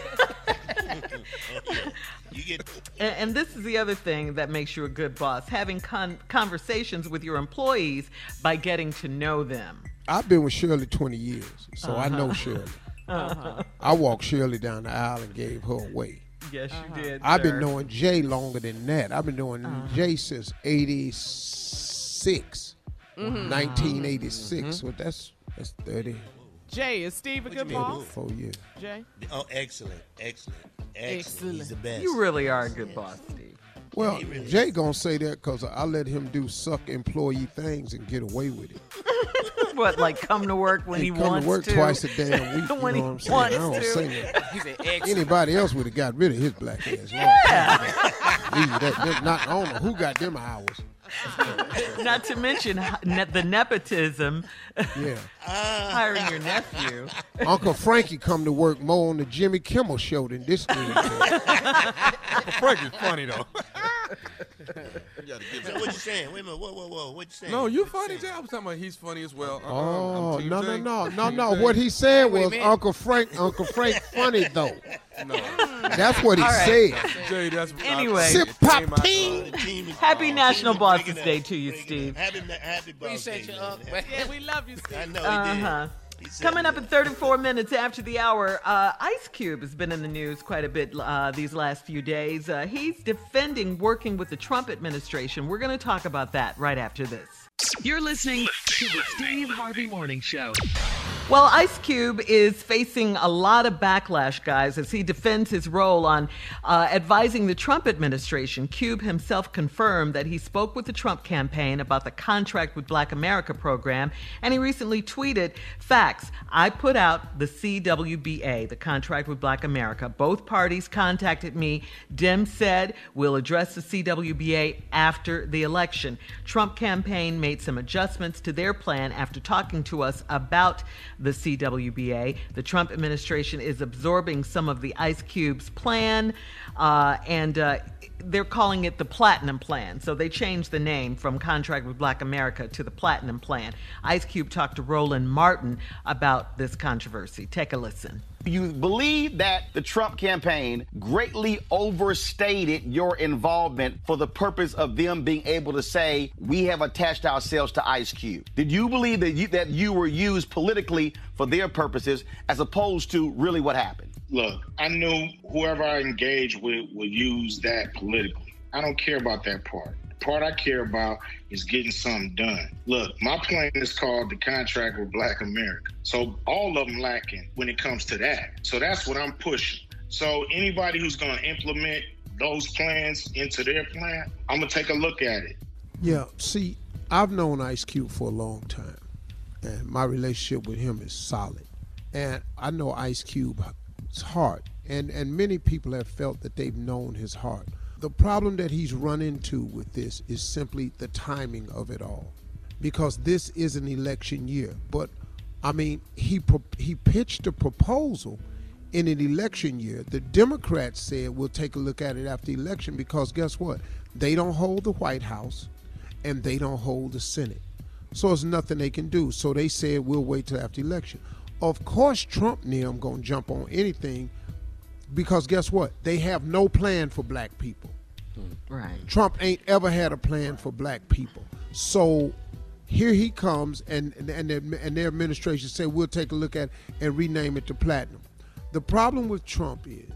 And, and this is the other thing that makes you a good boss: having con- conversations with your employees by getting to know them.
I've been with Shirley 20 years, so I know uh-huh. Shirley. Uh-huh. I walked Shirley down the aisle and gave her away.
Yes, you uh-huh. did.
I've been knowing Jay longer than that. I've been knowing Jay since 86, mm-hmm. 1986. So mm-hmm. that's that's 30,
Jay, is Steve a good boss?
34 years.
Jay?
oh, excellent, excellent, excellent. He's the best.
You really are a good boss, Steve.
Well, Jay gonna say that because I let him do suck employee things and get away with it.
what, like come to work when he,
He come
wants
to work
to?
twice a damn week.
when
you
he
know what I'm saying? I don't
to.
say that.
He's an excellent.
Anybody else would have got rid of his black ass. Yeah. that, that, not, I don't know who got them hours.
Not to mention ne- the nepotism,
Yeah.
hiring your nephew.
Uncle Frankie come to work more on the Jimmy Kimmel show than this dude. did.
Frankie's funny though.
So what you saying? Wait a minute. Whoa, whoa, whoa. What you saying?
No, you
What
funny,
saying?
Jay. I was talking about he's funny as well. Uh-uh,
Oh
I'm Team
no no
Jay.
no no
Team
no!
Jay.
What he said
Wait a
was
minute.
Uncle Frank Uncle Frank funny though.
No.
That's what he
All right.
said.
Jay, that's
Anyway.
Sip
it came
pop ting.
The team is-
Happy
the
National
team is
Bosses
breaking
Day to you,
breaking
Steve.
up. Happy, happy boss
Appreciate
day,
you,
man.
Uncle.
Yeah, we love you, Steve.
I know
Uh
he did.
huh.
He said
Coming up in 34 minutes after the hour, uh, Ice Cube has been in the news quite a bit uh, these last few days. Uh, he's defending working with the Trump administration. We're going to talk about that right after this.
You're listening to the Steve Harvey Morning Show.
Well, Ice Cube is facing a lot of backlash, guys, as he defends his role on uh, advising the Trump administration. Cube himself confirmed that he spoke with the Trump campaign about the Contract with Black America program, and he recently tweeted, Facts, I put out the CWBA, the Contract with Black America. Both parties contacted me. Dem said, We'll address the CWBA after the election. Trump campaign made some adjustments to their plan after talking to us about the CWBA. The Trump administration is absorbing some of the Ice Cube's plan, uh, and uh, they're calling it the Platinum Plan. So they changed the name from Contract with Black America to the Platinum Plan. Ice Cube talked to Roland Martin about this controversy. Take a listen.
You believe that the Trump campaign greatly overstated your involvement for the purpose of them being able to say we have attached ourselves to Ice Cube. Did you believe that you, that you were used politically for their purposes as opposed to really what happened?
Look, I knew whoever I engaged with would use that politically. I don't care about that part. The part I care about is getting something done. Look, my plan is called the contract with Black America. So all of them lacking when it comes to that. So that's what I'm pushing. So anybody who's going to implement those plans into their plan, I'm going to take a look at it.
Yeah, see, I've known Ice Cube for a long time, and my relationship with him is solid. And I know Ice Cube's heart, and, and many people have felt that they've known his heart. The problem that he's run into with this is simply the timing of it all, because this is an election year. But I mean, he he pitched a proposal in an election year. The Democrats said we'll take a look at it after the election because guess what? They don't hold the White House, and they don't hold the Senate, so there's nothing they can do. So they said we'll wait till after the election. Of course, Trump and them gonna jump on anything because guess what? They have no plan for black people.
Right.
Trump ain't ever had a plan for black people. So here he comes, and and their, and their administration said we'll take a look at it and rename it to platinum. The problem with Trump is,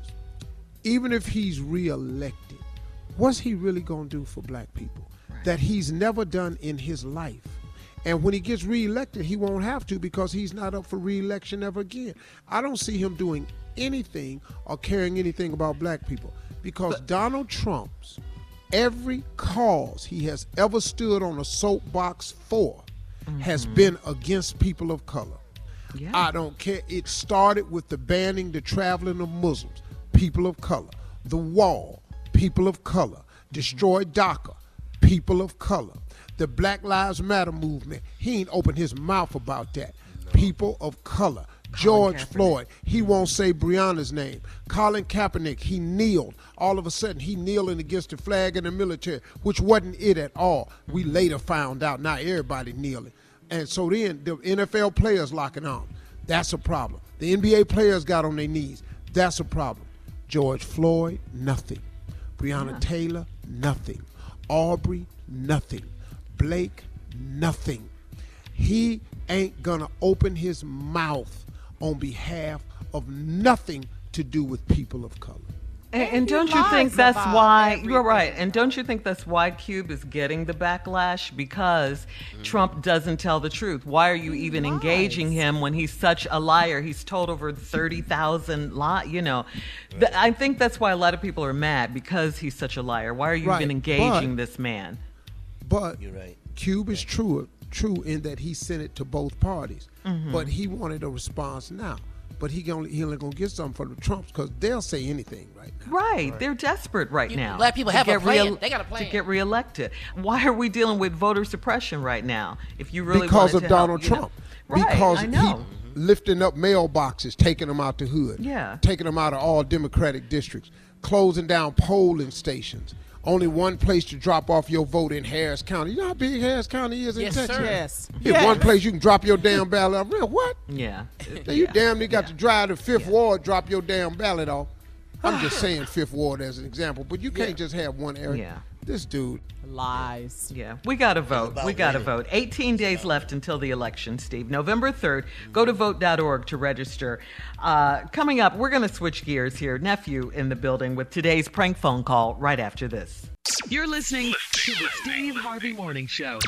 even if he's reelected, what's he really gonna do for black people that he's never done in his life? And when he gets reelected, he won't have to because he's not up for reelection ever again. I don't see him doing anything or caring anything about black people because Donald Trump's every cause he has ever stood on a soapbox for has mm-hmm. been against people of color. I don't care. It started with the banning the traveling of Muslims, people of color, the wall, people of color, mm-hmm. destroy DACA, people of color, the Black Lives Matter movement. He ain't opened his mouth about that. People of color. George Floyd, he won't say Breonna's name. Colin Kaepernick, he kneeled. All of a sudden, he kneeling against the flag in the military, which wasn't it at all. We later found out. not everybody kneeling. And so then the NFL players locking on. That's a problem. The NBA players got on their knees. That's a problem. George Floyd, nothing. Breonna Taylor, nothing. Arbery, nothing. Blake, nothing. He ain't gonna open his mouth on behalf of nothing to do with people of color.
And, and
he
don't you think that's
about
why you're right? And don't you think that's why Cube is getting the backlash because mm. Trump doesn't tell the truth? Why are you even engaging him when he's such a liar? He's told over thirty thousand lie. You know, Th- I think that's why a lot of people are mad because he's such a liar. Why are you
Right,
even engaging
but-
this man?
But
You're right.
Cube is true true in that he sent it to both parties,
Mhm.
but he wanted a response now. But he only he only gonna get something from the Trumps because they'll say anything right now.
Right, they're desperate right
You-
now.
black people have a
get
plan. They got a plan.
to get reelected. Why are we dealing with voter suppression right now? If you really
because of
to help,
Donald
you know?
Trump.
Right,
because
I know.
he lifting up mailboxes, taking them out the hood,
Yeah.
taking them out of all Democratic districts, closing down polling stations. Only one place to drop off your vote in Harris County. You know how big Harris County is in
Yes,
Texas?
sir. Yes.
Here's
Yes.
one place you can drop your damn ballot off. Real what?
Yeah.
Now you damn near got to drive to Fifth Ward, drop your damn ballot off. I'm just saying Fifth Ward as an example, but you can't just have one area.
Yeah.
This dude.
Lies.
Yeah, we got to vote. We got to vote. 18 days left until the election, Steve. November 3rd. Go to vote.org to register. Uh, coming up, we're going to switch gears here. Nephew in the building with today's prank phone call right after this.
You're listening to the Steve Harvey Morning Show.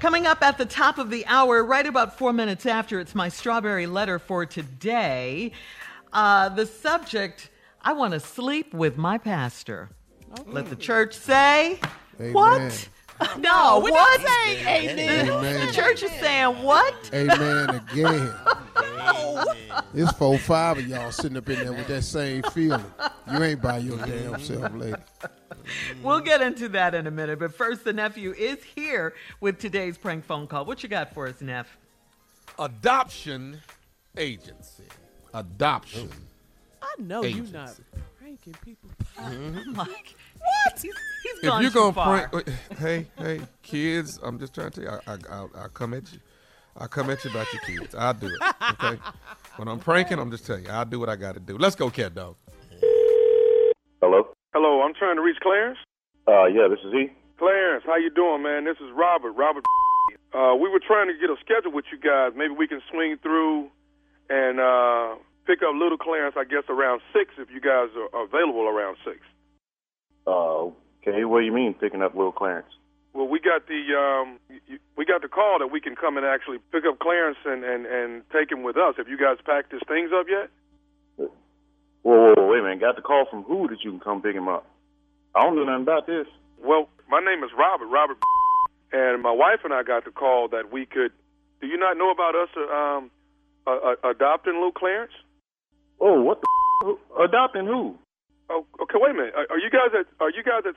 Coming up at the top of the hour, right about four minutes after, it's my strawberry letter for today. Uh, the subject I want to sleep with my pastor. Let the church say,
Amen.
What? No,
we're
what?
not saying amen.
The,
Amen.
the church is saying, What?
Amen again. It's four, five of y'all sitting up in there with that same feeling. You ain't by your damn self, lady.
We'll get into that in a minute. But first, the nephew is here with today's prank phone call. What you got for us, Neff?
adoption agency. Adoption.
I know
agency.
you're not pranking people.
Like, what? He's, he's
If
gone
you're gonna
far.
prank, hey, hey, kids, I'm just trying to tell you, I, I, I'll, I'll come at you. I'll come at you about your kids. I'll do it. Okay. when I'm pranking, I'm just telling you, I'll do what I got to do. Let's go, cat dog.
Hello.
Hello, I'm trying to reach Clarence.
Uh, yeah, this is he.
Clarence, how you doing, man? This is Robert. Robert. Uh, we were trying to get a schedule with you guys. Maybe we can swing through and uh, pick up little Clarence. I guess around six, if you guys are available around six.
Uh, okay, what do you mean picking up little Clarence?
Well, we got the um, we got the call that we can come and actually pick up Clarence and, and, and take him with us. Have you guys packed his things up yet?
Whoa, whoa, whoa, wait a minute. Got the call from who that you can come pick him up? I don't know nothing about this.
Well, my name is Robert. Robert, and my wife and I got the call that we could. Do you not know about us uh, um, uh, uh, adopting little Clarence?
Oh, what the adopting who?
Oh, okay. Wait a minute. Are, are you guys at Are you guys at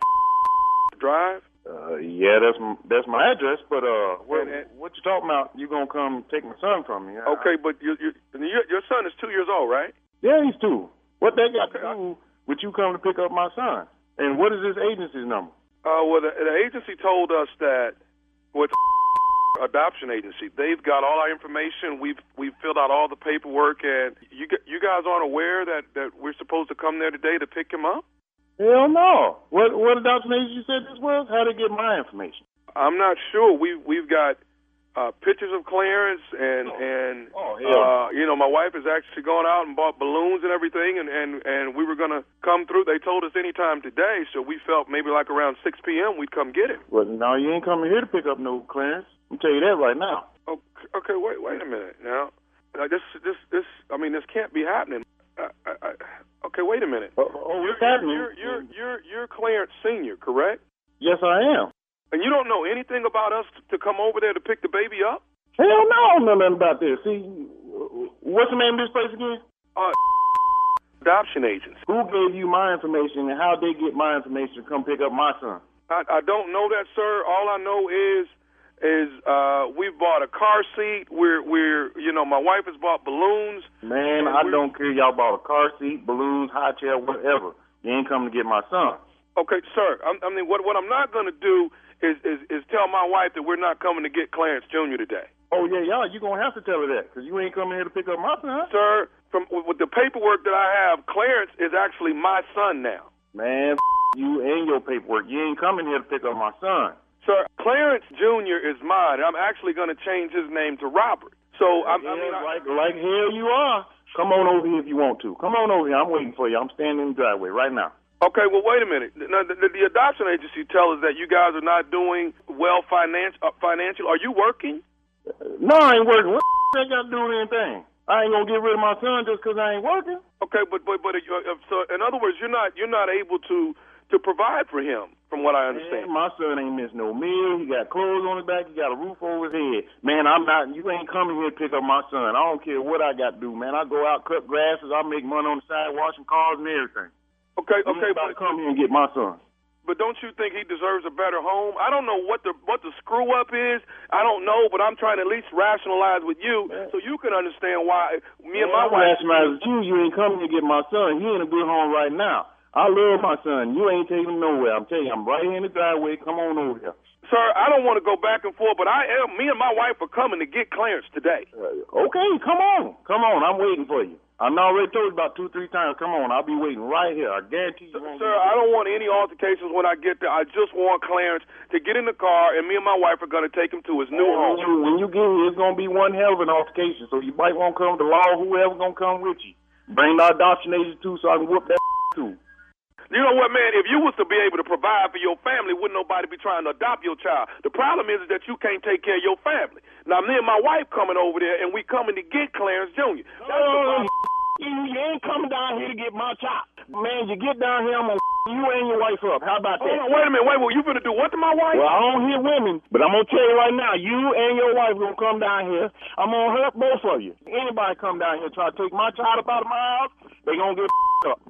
Drive?
Uh, yeah, that's that's my address. But uh, what, what you talking about? You gonna come take my son from me? Uh,
Okay, but you, you, your your son is two years old, right?
Yeah, he's two. What they got to do with you coming to pick up my son? And what is this agency's number?
Uh, well, the, the agency told us that with adoption agency, they've got all our information. We've we've filled out all the paperwork, and you g- you guys aren't aware that that we're supposed to come there today to pick him up.
Hell no. What what adoption agency said this was? How to get my information?
I'm not sure. We we've got uh, pictures of Clarence, and and
hell
uh, you know my wife has actually gone out and bought balloons and everything, and and and we were gonna come through. They told us anytime today, so we felt maybe like around 6 p.m. we'd come get him.
Well, now you ain't coming here to pick up no Clarence. I'm tell you that right now.
Okay, okay, wait, wait a minute now. Uh, this, this, this. I mean, this can't be happening. I, I, I, okay, wait a minute.
Oh, oh
you're,
happening?
You're, you're, you're, you're Clarence Senior, correct?
Yes, I am.
And you don't know anything about us to come over there to pick the baby up?
Hell no, I don't know nothing about this. See, what's the name of this place again?
Uh, adoption agents.
Who gave you my information and how they get my information to come pick up my son?
I, I don't know that, sir. All I know is is uh we bought a car seat. We're we're you know my wife has bought balloons.
Man, I don't care. Y'all bought a car seat, balloons, high chair, whatever. You ain't coming to get my son.
Okay, sir. I'm, I mean, what what I'm not going to do is, is is tell my wife that we're not coming to get Clarence Jr. today.
Oh yeah, y'all, you're gonna have to tell her that because you ain't coming here to pick up my son.
Sir, from with the paperwork that I have, Clarence is actually my son now.
Man, you and your paperwork. You ain't coming here to pick up my son.
Sir, Clarence Jr. is mine. I'm actually going to change his name to Robert. So i'm I mean, I,
like like hell you are. Come on over here if you want to. Come on over here. I'm waiting for you. I'm standing in the driveway right now.
okay. Well, wait a minute. Now, the, the, the adoption agency tells us that you guys are not doing well finance, uh, financial. Are you working?
No, I ain't working. What that got to do with anything? I ain't gonna get rid of my son just because I ain't working.
Okay, but but but uh, uh, so in other words, you're not you're not able to to provide for him, from what I understand.
Man, my son ain't missed no meal. He got clothes on his back. He got a roof over his head. Man, I'm not. You ain't coming here to pick up my son. I don't care what I got to do, man. I go out cut grasses. I make money on the side, washing cars and everything.
Okay,
You
okay,
ain't about
but,
to come here and get my son.
but don't you think he deserves a better home? I don't know what the what the screw up is. I don't know, but I'm trying to at least rationalize with you so you can understand why me and my
Man,
wife.
rationalize with you. You ain't coming to get my son. He in a good home right now. I love my son. You ain't taking him nowhere. I'm telling you, I'm right here in the driveway. Come on over here.
Sir, I don't want to go back and forth, but I am. Me and my wife are coming to get Clarence today.
Uh, okay, come on. Come on. I'm waiting for you. I'm already told you about two, three times. Come on. I'll be waiting right here. I guarantee you.
Sir, I don't want any altercations when I get there. I just want Clarence to get in the car, and me and my wife are going to take him to his new home.
When you get here, it's gonna be one hell of an altercation. So you might want to come to law, whoever gonna come with you. Bring the adoption agent too, so I can whoop that too.
You know what, man? If you was to be able to provide for your family, wouldn't nobody be trying to adopt your child? The problem is that you can't take care of your family. Now, me and my wife coming over there, and we coming to get Clarence Jr. That's the oh, problem.
You, you ain't coming down here to get my child, man. You get down here, I'm gonna you and your wife up. How about that?
On, wait a minute. Wait, well, you finna do what to my wife?
Well, I don't hear women, but I'm gonna tell you right now, you and your wife gonna come down here. I'm gonna hurt both of you. Anybody come down here try to take my child up out of my house, they gonna get up.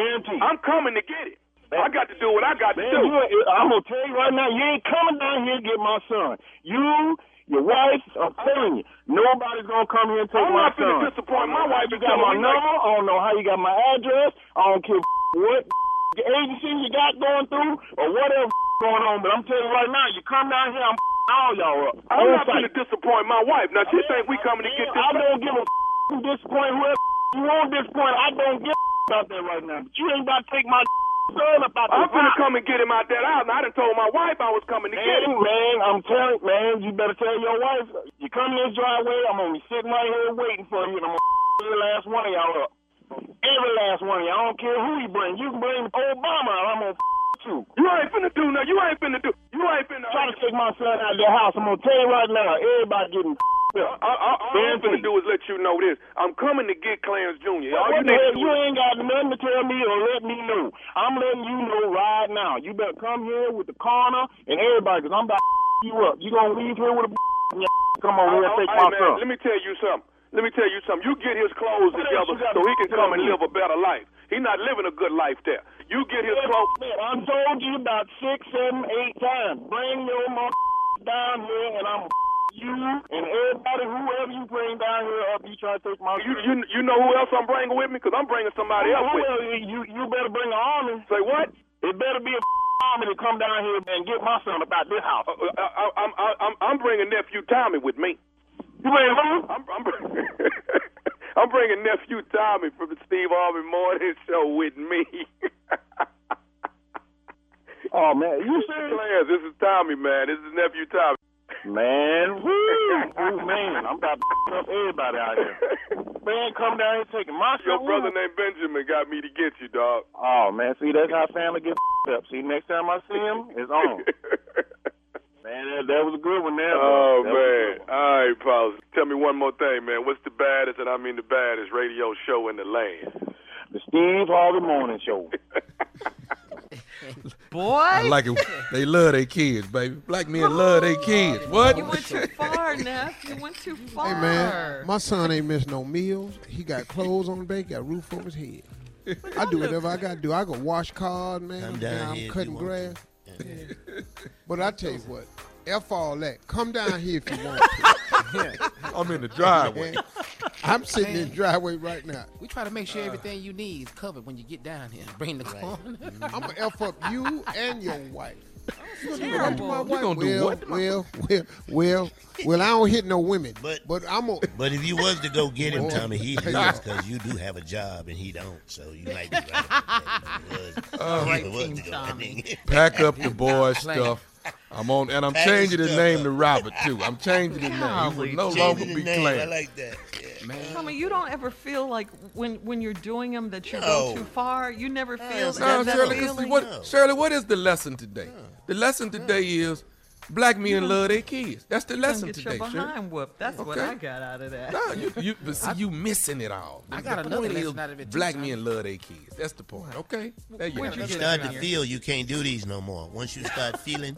Guarantee.
I'm coming to get it. I got to do what I got to do.
you, I'm gonna tell you right now, you ain't coming down here to get my son. You, Your wife, I'm telling you, nobody's gonna come here and take
I'm
my
not
son.
disappoint my
I don't know how
wife
You got my number.
like-
I don't know how you got my address. I don't care what agency you got going through or whatever going on. But I'm telling you right now, you come down here, I'm all y'all up.
I'm not finna disappoint my wife. Now she think we coming to get this.
I don't give a disappoint whoever you want to disappoint. I don't give a about that right now. But you ain't about to take my son up out
I'm
house.
come and get him out that house. And I done told my wife I was coming to get him.
man, I'm telling man, you better tell your wife. You come in this driveway, I'm gonna be sitting right here waiting for you, and I'm gonna every last one of y'all up. Every last one of y'all. I don't care who you bring. You can bring Obama, and I'm gonna you.
You ain't finna do nothing. You ain't finna do. You ain't finna.
Try to take my son out of their house. I'm gonna tell you right now, everybody getting
I, I, all I'm finna do is let you know this. I'm coming to get Clarence Jr. All you need to do
You ain't got nothing to tell me or let me know. I'm letting you know right now. You better come here with the coroner and everybody, because I'm about to you up. You gonna leave here with a come over here and
Oh,
take
oh,
my
man,
son.
Let me tell you something. Let me tell you something. You get his clothes
What
together
else you got
so he can come and live a better life. He's not living a good life there. You get his clothes.
I told you about six, seven, eight times. Bring your mother down here, and I'm you and everybody, whoever you bring down here up, you try to take my.
You you you know who else I'm bringing with me? Because I'm bringing somebody oh, else with me.
You you better bring an army.
Say what?
It better be a army to come down here and get my son about this house.
Uh, I, I, I'm I, I'm I'm bringing nephew Tommy with me.
You bring who?
I'm I'm, I'm bringing nephew Tommy from the Steve Harvey Morning Show with me.
oh man, you serious?
This is Tommy, man. This is nephew Tommy.
Man, woo, man, I'm about to up everybody out here. Man, come down here taking my
shit.
Your
brother named Benjamin got me to get you, dog.
Oh man, see that's how family gets up. See, next time I see him, it's on. man, that, that was a good one there.
Oh.
That
man! All right, Paul. Tell me one more thing, man. What's the baddest, and I mean the baddest, radio show in the land?
The Steve Harvey Morning Show.
Boy,
I like it. They love their kids, baby. Black men love their kids. What?
you went too far, Neff. You went too far.
Hey man, my son ain't missed no meals. He got clothes on the bed, got roof over his head. I do whatever I gotta do. I go wash cars, man. I'm,
down
down, I'm
if
cutting grass. Yeah. But I tell you what, F all that. Come down here if you want to.
I'm in the driveway.
I'm sitting in the driveway right now.
We try to make sure uh. everything you need is covered when you get down here. Bring the corn.
I'm gonna F up you and your wife. You gonna do what to my wife?
gonna do
well,
what to my-
well, well, well, well, I don't hit no women,
But-
but I'm gonna.
But if you was to go get him, Tommy, he'd lose because you do have a job and he don't. So you might be right about that. If you was- if you was to go-
Tommy.
Pack up the boy stuff. I'm on, and I'm
Pack
changing his
stuff
name
up.
to Robert too. I'm changing his name. He will no longer be
the name, I like that. Yeah.
Man.
Tommy, you don't ever feel like when when you're doing them that you
No.
go too far. You never feel
No,
that, that
Shirley, 'cause
feeling.
what,
No.
Shirley, what is the lesson today? The lesson today is black men love their kids. That's the lesson
get
today,
your
Shirley.
behind whooped. That's what
Okay.
I got out of that.
No, you, you, but see, you missing it all.
I got
The
another
point is,
out of it, too,
Black
Tommy.
men love their kids. That's the point. Okay, there you
Where'd
go.
you
You start to feel you can't do these no more. Once you start feeling,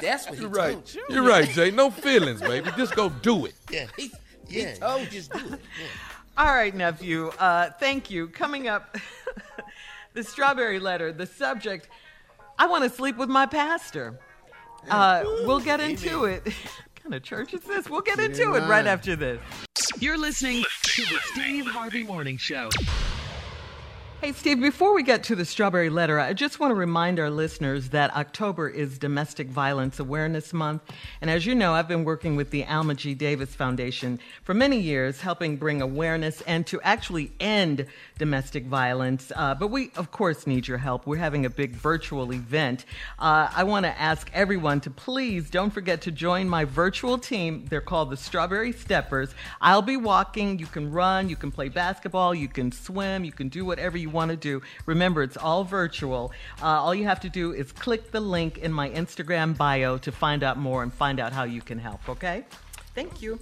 That's what
You're right.
told you.
You're right, Jay. No feelings, baby. Just go do it.
yeah,
He,
yeah,
he told
you
you.
just do it. Yeah.
All right, nephew. Uh, thank you. Coming up, the strawberry letter. The subject: I want to sleep with my pastor. Uh, we'll get into it. what kind of church is this? We'll get into it right
right.
after this.
You're listening to the Steve Harvey Morning Show.
Hey, Steve, before we get to the strawberry letter, I just want to remind our listeners that October is Domestic Violence Awareness Month. And as you know, I've been working with the Alma G. Davis Foundation for many years, helping bring awareness and to actually end domestic violence. Uh, but we, of course, need your help. We're having a big virtual event. Uh, I want to ask everyone to please don't forget to join my virtual team. They're called the Strawberry Steppers. I'll be walking. You can run, you can play basketball, you can swim, you can do whatever you want to do. Remember, it's all virtual. Uh, all you have to do is click the link in my Instagram bio to find out more and find out how you can help, okay? Thank you.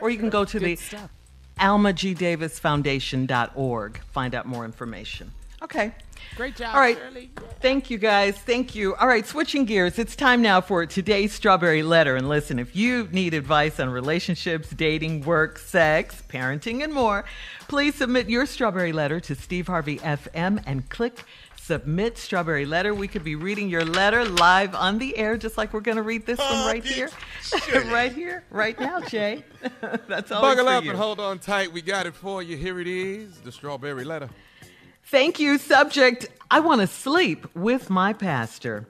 Or you can go to the
stuff.
almagdavisfoundation.org. Find out more information. Okay.
Great job,
All right.
Shirley.
Thank you, guys. Thank you. All right, switching gears. It's time now for today's Strawberry Letter. And listen, if you need advice on relationships, dating, work, sex, parenting, and more, please submit your Strawberry Letter to Steve Harvey FM and click Submit Strawberry Letter. We could be reading your letter live on the air, just like we're going to read this one right here. right here, right now, Jay. That's all
Buckle up
you.
and hold on tight. We got it for you. Here it is the strawberry letter.
Thank you. Subject I want to sleep with my pastor.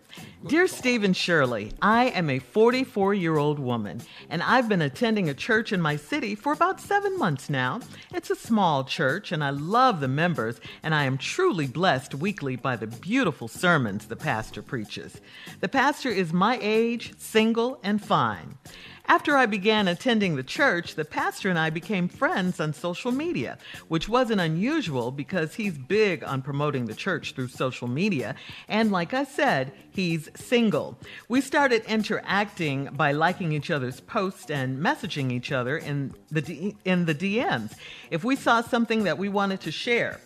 Dear Stephen Shirley, I am a 44 year old woman, and I've been attending a church in my city for about seven months now. It's a small church, and I love the members, and I am truly blessed weekly by the beautiful sermons the pastor preaches. The pastor is my age, single, and fine. After I began attending the church, the pastor and I became friends on social media, which wasn't unusual because he's big on promoting the church through social media. And like I said, he's single. We started interacting by liking each other's posts and messaging each other in the, D- in the DMs if we saw something that we wanted to share.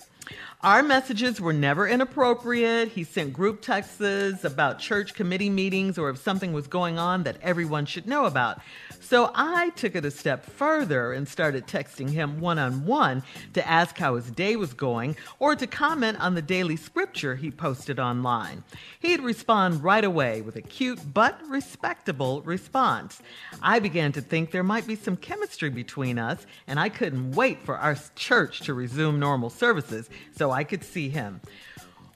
Our messages were never inappropriate. He sent group texts about church committee meetings or if something was going on that everyone should know about. So I took it a step further and started texting him one on one to ask how his day was going or to comment on the daily scripture he posted online. He'd respond right away with a cute but respectable response. I began to think there might be some chemistry between us, and I couldn't wait for our church to resume normal services so I could see him.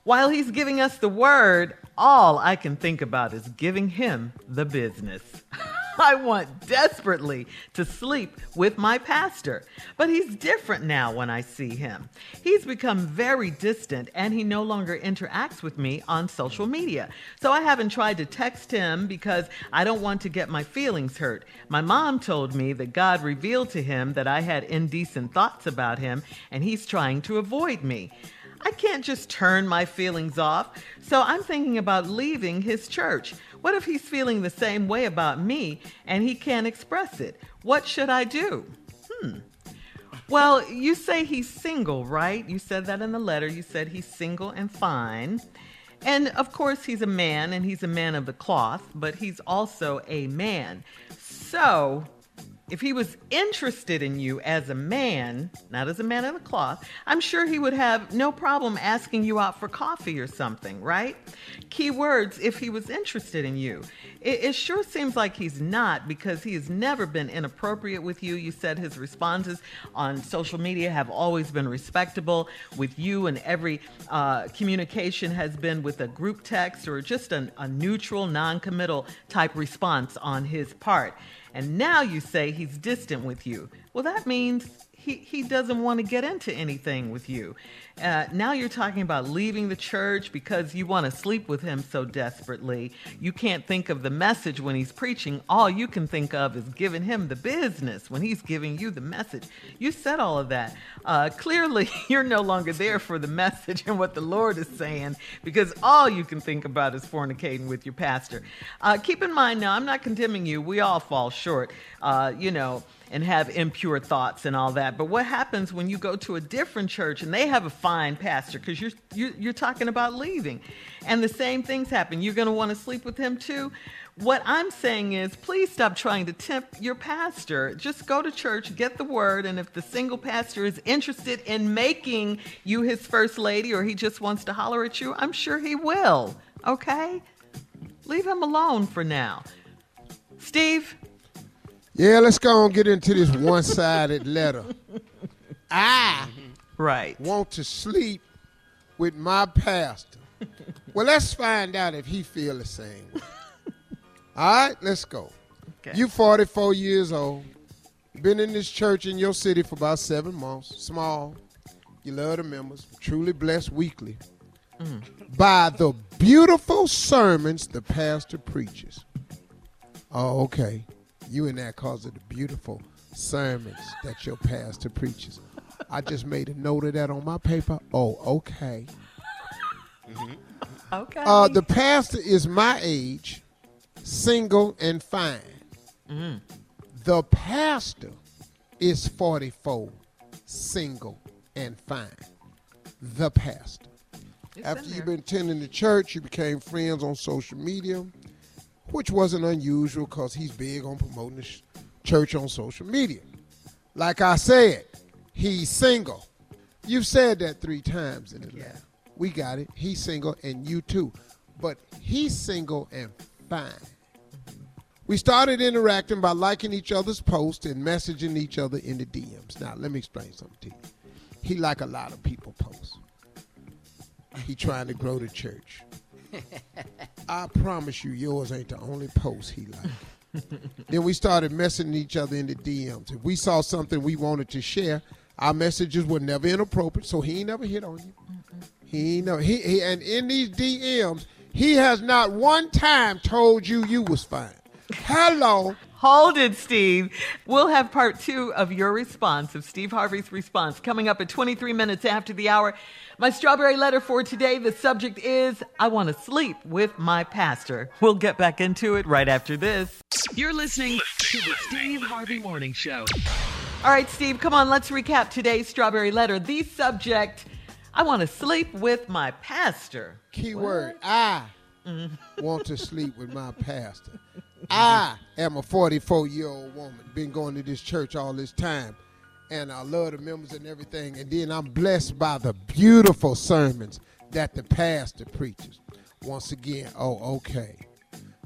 While he's giving us the word, all I can think about is giving him the business. I want desperately to sleep with my pastor, but he's different now when I see him. He's become very distant and he no longer interacts with me on social media. So I haven't tried to text him because I don't want to get my feelings hurt. My mom told me that God revealed to him that I had indecent thoughts about him and he's trying to avoid me. I can't just turn my feelings off. So I'm thinking about leaving his church. What if he's feeling the same way about me and he can't express it? What should I do? Hmm. Well, you say he's single, right? You said that in the letter. You said he's single and fine. And of course, he's a man and he's a man of the cloth, but he's also a man. So, if he was interested in you as a man, not as a man in the cloth, I'm sure he would have no problem asking you out for coffee or something, right? Key words if he was interested in you. It, it sure seems like he's not because he has never been inappropriate with you. You said his responses on social media have always been respectable with you, and every uh, communication has been with a group text or just an, a neutral, non committal type response on his part. And now you say he's distant with you. Well, that means he, he doesn't want to get into anything with you. Uh, now you're talking about leaving the church because you want to sleep with him so desperately. You can't think of the message when he's preaching. All you can think of is giving him the business when he's giving you the message. You said all of that. Uh, clearly, you're no longer there for the message and what the Lord is saying because all you can think about is fornicating with your pastor. Uh, keep in mind now, I'm not condemning you. We all fall short, uh, you know, and have impure thoughts and all that. But what happens when you go to a different church and they have a fine pastor because you're, you're you're talking about leaving, and the same things happen. You're going to want to sleep with him too. What I'm saying is, please stop trying to tempt your pastor. Just go to church, get the word, and if the single pastor is interested in making you his first lady or he just wants to holler at you, I'm sure he will. Okay? Leave him alone for now. Steve?
Yeah, let's go and get into this one-sided letter. I
right
want to sleep with my pastor. well, let's find out if he feel the same. way. All right, let's go.
Okay.
You 44 years old. Been in this church in your city for about seven months. Small. You love the members. Truly blessed weekly mm. by the beautiful sermons the pastor preaches. Oh, okay. You and that cause of the beautiful sermons that your pastor preaches. I just made a note of that on my paper. Oh, okay.
Okay.
Uh, the pastor is my age, single and fine.
Mm.
The pastor is 44, single and fine. The pastor.
It's
After you've been attending the church, you became friends on social media, which wasn't unusual because he's big on promoting the sh- church on social media. Like I said, he's single. You've said that three times in the letter. We got it. He's single, and you too. But he's single and fine. We started interacting by liking each other's posts and messaging each other in the DMs. Now, let me explain something to you. He like a lot of people posts. He trying to grow the church. I promise you, yours ain't the only post he liked. then we started messaging each other in the DMs. If we saw something we wanted to share, our messages were never inappropriate, so he ain't never hit on you. He ain't never he, he and in these DMs, he has not one time told you you was fine. Hello.
Hold it, Steve. We'll have part two of your response, of Steve Harvey's response, coming up at 23 minutes after the hour. My strawberry letter for today, the subject is I want to sleep with my pastor. We'll get back into it right after this.
You're listening to the Steve Harvey Morning Show.
All right, Steve, come on, let's recap today's strawberry letter. The subject I want to sleep with my pastor.
Keyword I mm. want to sleep with my pastor. I am a 44 year old woman, been going to this church all this time, and I love the members and everything. And then I'm blessed by the beautiful sermons that the pastor preaches. Once again, oh, okay.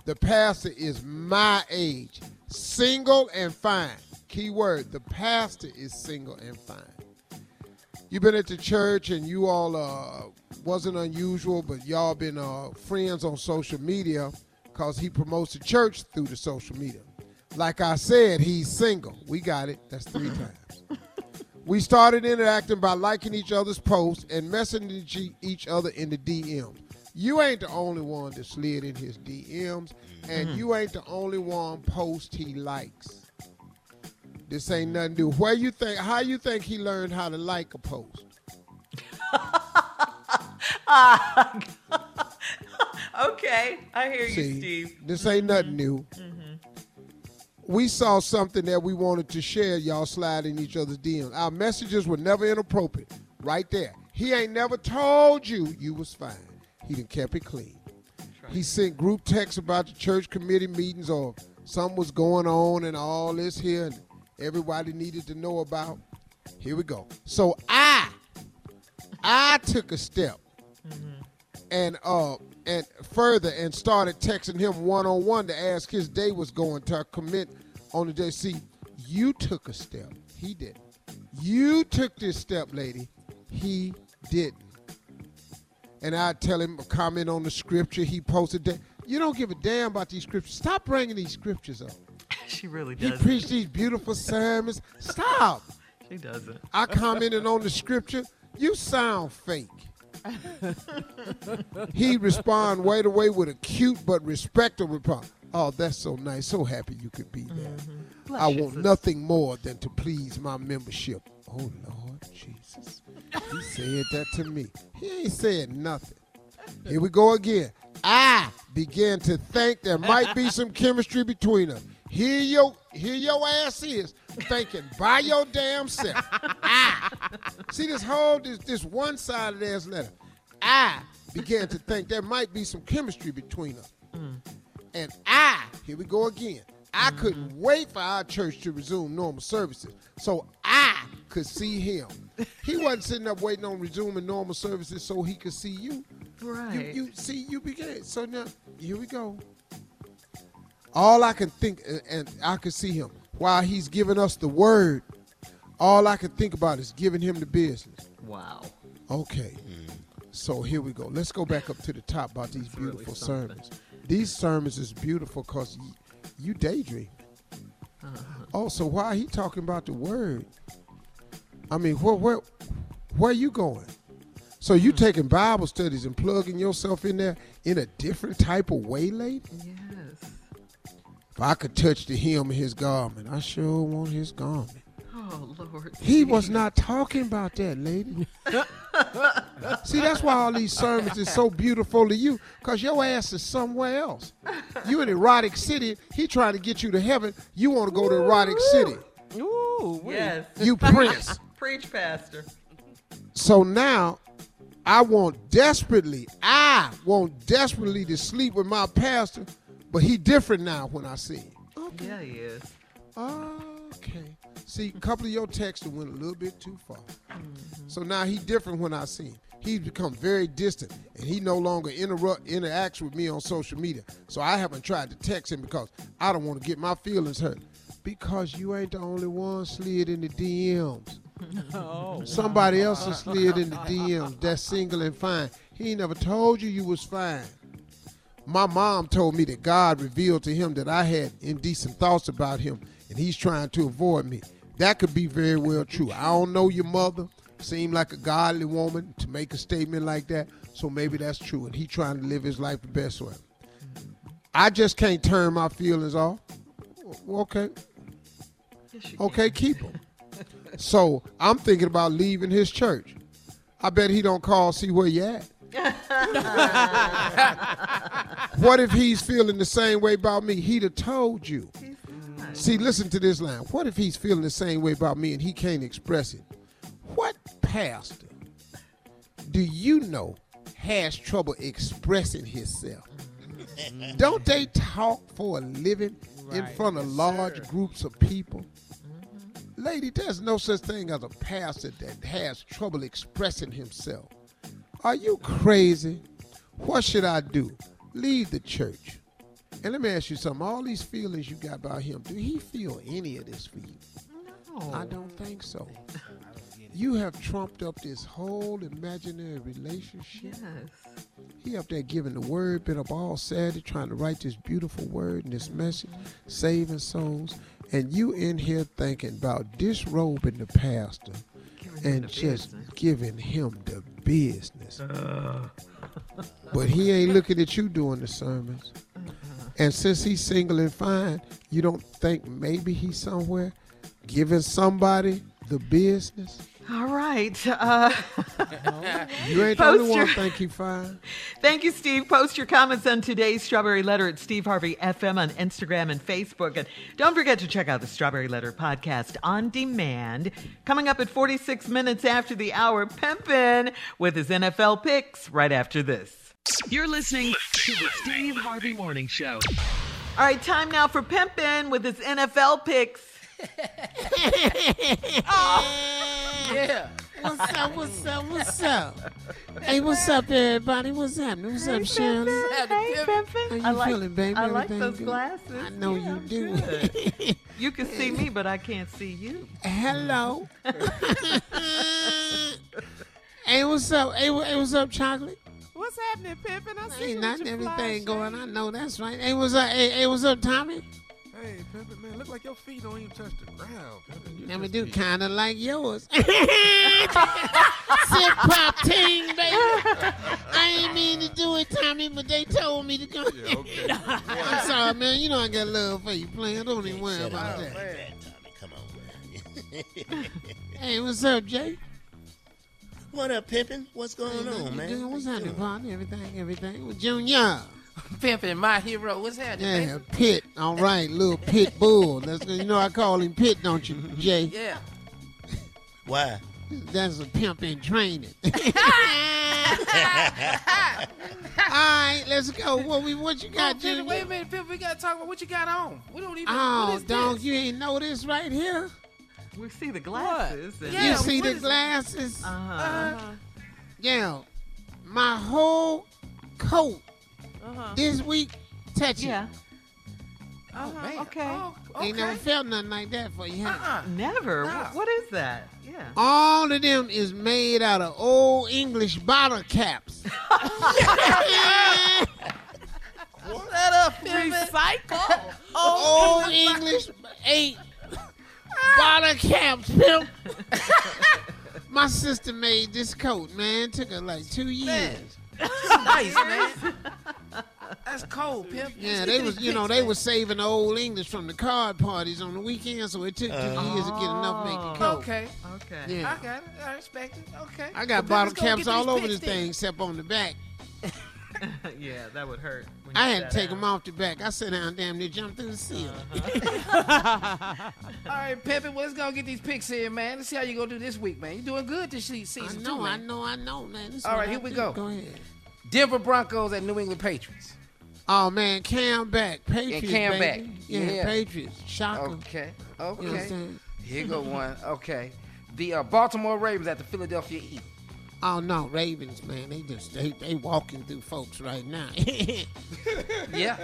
The pastor is my age, single and fine. Keyword, the pastor is single and fine. You've been at the church and you all uh, wasn't unusual, but y'all been uh, friends on social media because he promotes the church through the social media. Like I said, he's single. We got it. That's three times. We started interacting by liking each other's posts and messaging each other in the DMs. You ain't the only one that slid in his DMs, and
Mhm.
you ain't the only one post he likes. This ain't nothing new. Where you think? How you think he learned how to like a post?
Ah, okay, I hear you,
See,
Steve.
This ain't nothing mm-hmm. new. Mm-hmm. We saw something that we wanted to share. Y'all slide in each other's DMs. Our messages were never inappropriate. Right there. He ain't never told you you was fine. He done kept it clean. He sent group texts about the church committee meetings or something was going on and all this here and everybody needed to know about. Here we go. So I, I took a step mm-hmm. and uh and further and started texting him one on one to ask his day was going to commit on the day. See, you took a step. He didn't. You took this step, lady. He didn't. And I tell him comment on the scripture he posted. That you don't give a damn about these scriptures. Stop bringing these scriptures up.
She really does.
He preached these beautiful sermons. Stop.
She doesn't.
I commented on the scripture. You sound fake. he respond right away with a cute but respectful reply. Oh, that's so nice. So happy you could be there.
Bless
I want
sis.
nothing more than to please my membership. Oh Lord Jesus. He said that to me. He ain't said nothing. Here we go again. I began to think there might be some chemistry between us. Here your here your ass is thinking by your damn self. I see this whole this this one side of this letter. I began to think there might be some chemistry between us. Mm. And I, here we go again. I mm-hmm. couldn't wait for our church to resume normal services so I could see him. He wasn't sitting up waiting on resuming normal services so he could see you.
Right.
You, you see, you began. So now, here we go. All I can think, and I can see him while he's giving us the word. All I can think about is giving him the business.
Wow.
Okay. So here we go. Let's go back up to the top about these
really
beautiful
something.
sermons. These sermons is beautiful because you, you daydream.
Uh-huh.
Oh, so why he talking about the word? I mean, where where where you going? So you
Hmm.
taking Bible studies and plugging yourself in there in a different type of way, lady?
Yes.
If I could touch the hem of his garment, I sure want his garment.
Oh, Lord.
He was not talking about that, lady. See, that's why all these sermons is so beautiful to you, because your ass is somewhere else. You in erotic city, he trying to get you to heaven. You want to go to erotic city.
Ooh, yes.
You prince.
Preach, Pastor.
So now, I want desperately, I want desperately to sleep with my pastor, but he different now when I see him.
Yeah, he is.
Okay. See, a couple of your texts went a little bit too far. Mm-hmm. So now he different when I see him. He's become very distant, and he no longer interrupt interacts with me on social media. So I haven't tried to text him because I don't want to get my feelings hurt. Because you ain't the only one slid in the DMs.
Oh.
Somebody else has slid in the DMs. That's single and fine. He ain't never told you you was fine. My mom told me that God revealed to him that I had indecent thoughts about him, and he's trying to avoid me. That could be very well true. I don't know your mother. Seemed like a godly woman to make a statement like that, so maybe that's true. And he trying to live his life the best way. I just can't turn my feelings off. Okay. Okay, keep them. So I'm thinking about leaving his church. I bet he don't call see where you at. what if he's feeling the same way about me? He'd have told you. See, listen to this line. What if he's feeling the same way about me and he can't express it? What pastor do you know has trouble expressing himself? Mm-hmm. Don't they talk for a living in front of
Yes,
large
sir.
groups of people? Mm-hmm. Lady, there's no such thing as a pastor that has trouble expressing himself. Are you crazy? What should I do? Leave the church. And let me ask you something. All these feelings you got about him, do he feel any of this for you?
No.
I don't think so. You have trumped up this whole imaginary relationship.
Yes.
He up there giving the word, been up all Saturday trying to write this beautiful word and this message, saving souls. And you in here thinking about disrobing the pastor and just
business.
giving him the business. Uh. but he ain't looking at you doing the sermons. And since he's single and fine, you don't think maybe he's somewhere giving somebody the business?
All right. Uh,
You ain't the only
Post
one
your-
think he fine.
Thank you, Steve. Post your comments on today's Strawberry Letter at Steve Harvey FM on Instagram and Facebook. And don't forget to check out the Strawberry Letter podcast on demand. Coming up at 46 minutes after the hour, Pimpin' with his NFL picks right after this.
You're listening to the Steve Harvey Morning Show.
All right, time now for Pimpin' with his NFL picks. Oh.
Yeah.
What's up? What's up? What's up? Hey, what's up, everybody? What's happening? What's up, Shirley?
Hey, Pimpin'.
How you
I like,
feeling, baby?
I like
Everything
those
good?
glasses.
I know
Yeah,
you
I'm
do.
you can see me, but I can't see you.
Hello. Mm. hey, what's up? Hey, hey, what's up, Chocolate?
What's happening, Pimpin'? I see
Ain't
you
not
with
everything going. I know that's right. Hey, what's up? Hey, hey, what's up, Tommy?
Hey, Pimpin', man, look like your feet don't even touch the ground. Pimpin'. You
Let me do kind of like yours. Sip pop ting, baby. I ain't mean to do it, Tommy, but they told me to go.
Yeah, okay.
I'm sorry, man. You know I got love for you, playing. Don't even worry
Shut
about
up.
that.
Tommy, come on, man.
Hey, what's up, Jay?
what up, pimpin'? What's going
Hey,
on, man?
doing? What's happening, partner? Everything, everything. With Junior.
Pimpin', my hero. What's happening,
Yeah, Pit. All right, little Pit Bull. That's you know I call him Pit, don't you, Jay?
Yeah.
Why?
That's a pimp in training. All right, let's go. What we what you
Oh,
got,
Pimpin',
Junior?
wait a minute, Pimpin'. We gotta talk about what you got on. We don't even.
Oh,
what is
dog, you ain't know this right here?
We see the glasses. and-
Yeah,
you see the
is-
glasses?
Uh-huh.
Yeah. My whole coat
Uh-huh.
this week touching.
Yeah.
Oh man.
okay.
Oh,
Ain't never felt nothing like that for you, huh?
Uh-uh.
Never.
No.
Wh- What is that? Yeah.
All of them is made out of old English bottle caps.
Shut up, Pimpin'.
Recycle.
old English eight bottle caps, pimp. My sister made this coat, man. Took her like two years.
That's nice, man. That's cold, Pimp.
Yeah, they was, you know, they was saving the old English from the card parties on the weekend, so it took two years to get enough to make the coat.
Okay.
Okay.
Yeah.
I got it. I respect it. Okay.
I got
Well,
bottle caps all over
picks
this
then.
thing, except on the back.
yeah, that would hurt.
I had to take
down.
them off the back. I sat down, damn near jumped through the ceiling.
Uh-huh.
All right, Pimpin', well, let's go get these picks in, man. Let's see how you gonna do this week, man. You doing good this se-
I
season
know,
too,
I know, I know, man. This is
All
what
right,
I
here we
do.
go.
Go ahead.
Denver Broncos at New England Patriots.
Oh man, Cam back, Patriots, and
Cam
baby.
back.
Yeah,
Yeah.
Patriots. Shocker.
Okay,
You know
okay. Here go one. Okay, the uh, Baltimore Ravens at the Philadelphia Eagles.
Oh no, Ravens, man. They just they they walking through folks right now.
Yeah.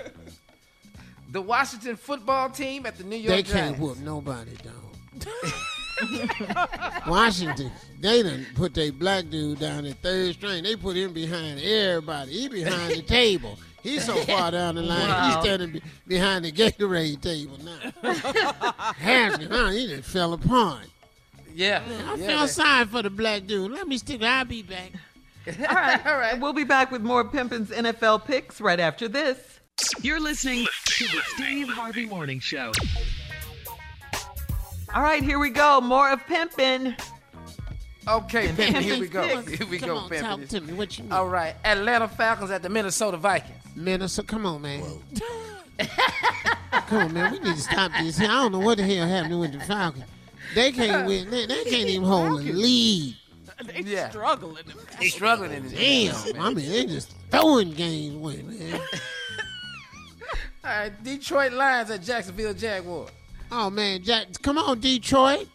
The Washington football team at the New York
they
Giants.
can't whoop nobody down. Washington, they done put their black dude down at third string. They put him behind everybody. He behind the table. He's so far down the line.
Wow.
He's standing be- behind the Gatorade table now. Hampton, huh? He just fell apart.
Yeah.
I
yeah,
feel sorry for the black dude. Let me stick. I'll be back.
All right, all right. We'll be back with more Pimpin's NFL picks right after this.
You're listening to the Steve Harvey Morning Show.
All right, here we go. More of Pimpin.
Okay, Pimpin', here we go.
Come on,
Here we
come
go,
on,
Pimpin'.
talk to me. What you mean?
All right, Atlanta Falcons at the Minnesota Vikings.
Minnesota, come on, man. come on, man. We need to stop this. I don't know what the hell happened with the Falcons. They can't win. They, they can't even hold a lead.
They
Yeah.
struggling.
They struggling in this.
Damn. I mean, they just throwing games away, man.
All right, Detroit Lions at Jacksonville Jaguars.
Oh man, Jack, come on, Detroit.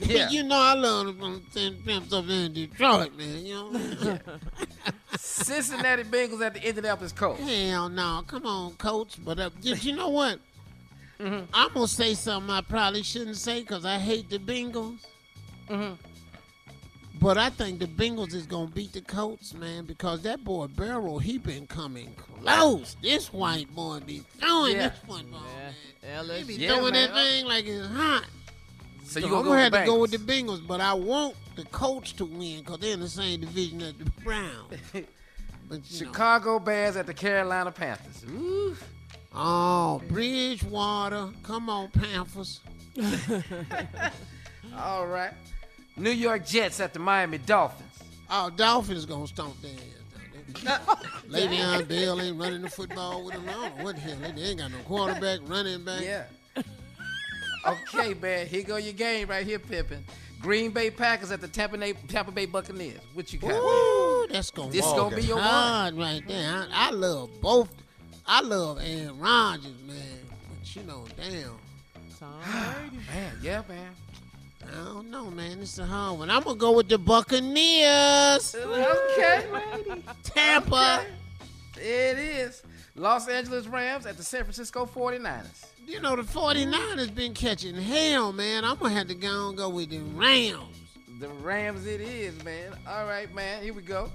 Yeah.
You know I love them ten pimps up in Detroit, man. You know.
Cincinnati Bengals at the Indianapolis Colts.
Hell no, come on, coach. But uh, did you know what? I'm gonna say something I probably shouldn't say because I hate the Bengals. But I think the Bengals is gonna beat the Colts, man, because that boy Burrow, he been coming close. This white boy be throwing
Yeah.
this football, oh, man.
LSU.
He be
Yeah,
throwing
man.
that thing like it's hot.
So
So,
you
I'm
gonna go
gonna
with
have to go with the
Bengals?
But I want the Colts to win because they're in the same division as the Browns. But you know.
Chicago Bears at the Carolina Panthers. Ooh.
Oh, Bridgewater. Come on, Panthers.
All right. New York Jets at the Miami Dolphins.
Oh, Dolphins gonna stomp their ass. Le'Veon Bell ain't running the football with them. I don't know what the hell. They ain't got no quarterback, running back.
Yeah. okay, man. Here go your game right here, Pippin. Green Bay Packers at the Tampa Bay, Tampa Bay Buccaneers. What you got?
Ooh, that's gonna
This
be
gonna be your one.
right there. I, I love both. I love Aaron Rodgers, man. But you know, damn.
Man, yeah, man.
I don't know, man. It's a hard one. I'm gonna go with the Buccaneers.
Okay. Lady.
Tampa.
It is. Los Angeles Rams at the San Francisco 49ers.
You know, the 49ers been catching hell, man. I'm gonna have to go and go with the Rams.
The Rams it is, man. All right, man. Here we go.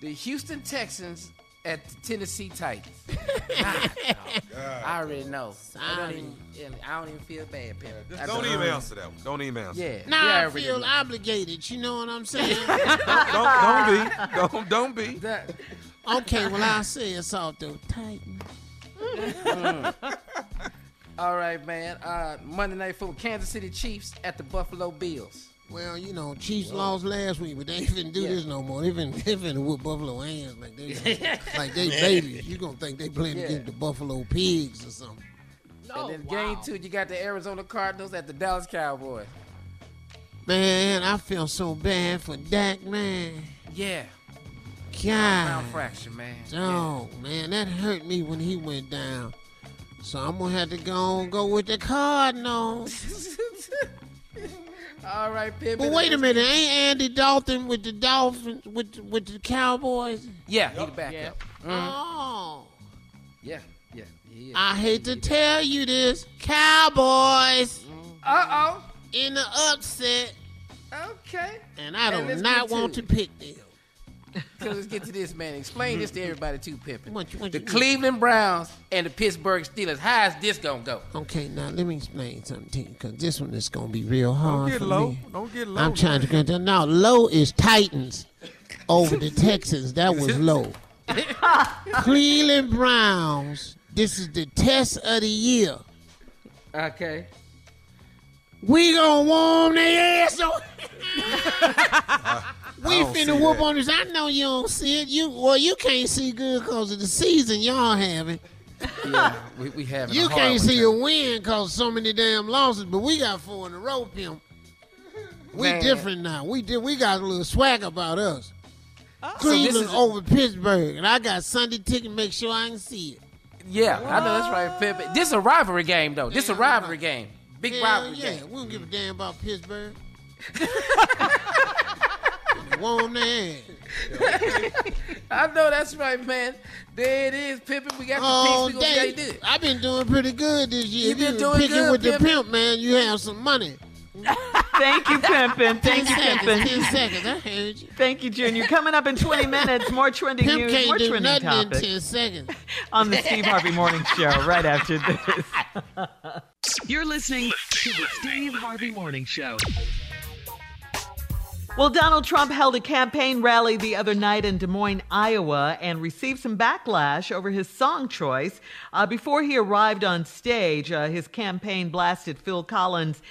The Houston Texans at the Tennessee Titans. I already know. I don't even, I don't even feel bad, Perry. I
Don't even answer that one. Don't even answer.
Yeah.
Now
yeah,
I
already
feel
know.
obligated. You know what I'm saying?
Don't, don't be. Don't, don't be.
That-
okay, well I'll say it's off the Titans.
All right, man. Uh, Monday Night Football, Kansas City Chiefs at the Buffalo Bills.
Well, you know, Chiefs lost last week, but they ain't finna do
Yeah.
this no more. They finna, they finna whoop Buffalo hands like they like they babies. You gonna think they playing
Yeah.
against the Buffalo Pigs or something?
No, and then game two, you got the Arizona Cardinals at the Dallas Cowboys.
Man, I feel so bad for Dak, man.
Yeah.
God,
Round fracture, man.
oh man, that hurt me when he went down. So I'm gonna have to go go with the Cardinals.
All right, Pippen.
But wait a minute, ain't Andy Dalton with the Dolphins with with the Cowboys?
Yeah, he the backup.
Oh.
Yeah, yeah. he is.
I hate to tell you this, Cowboys
Uh oh.
in the upset,
Okay.
and I do
let's
not want
to
to pick them.
So let's get to this, man. Explain this to everybody too, Pippen.
What you- what
The
you-
Cleveland Browns and the Pittsburgh Steelers. How is this gonna go?
Okay, now let me explain something to you, because this one is gonna be real hard
get
for
low.
me.
Don't get low.
I'm trying to get that. Now, low is Titans over the Texans. That was low. Cleveland Browns. This is the test of the year.
Okay.
We gonna warm their ass up. we
I
finna whoop
that.
on this. I know you don't see it. You well, you can't see good because of the season y'all having.
Yeah, we, we having
You
a
can't see
time.
a win because so many damn losses, but we got four in a row, pimp. We
Man.
different now. We did. We got a little swag about us. Oh.
So this
Cleveland
is-
over Pittsburgh, and I got Sunday ticket. Make sure I can see it.
Yeah, I know that's right, Pip. This a rivalry game though. This a
Damn
rivalry game. Big
Hell
rivalry
yeah,
game.
we don't give a damn about Pittsburgh. Warm their.
I know that's right, man. There it is, Pippin. We got the
Oh,
picks. We gonna see how you
I've been doing pretty good this year.
You
If
been
you
doing
picking
good,
with the pimp, man, you have some money.
Thank you, Pimpin. Thank you,
Ten seconds,
Pimpin.
ten seconds. I heard you.
Thank you, Junior. Coming up in 20 minutes, more trending
Pimp
news,
can't
more
do
trending
nothing in
topics
ten seconds.
on the Steve Harvey Morning Show right after this.
You're listening to the Steve Harvey Morning Show.
Well, Donald Trump held a campaign rally the other night in Des Moines, Iowa, and received some backlash over his song choice. Uh, before he arrived on stage, uh, his campaign blasted Phil Collins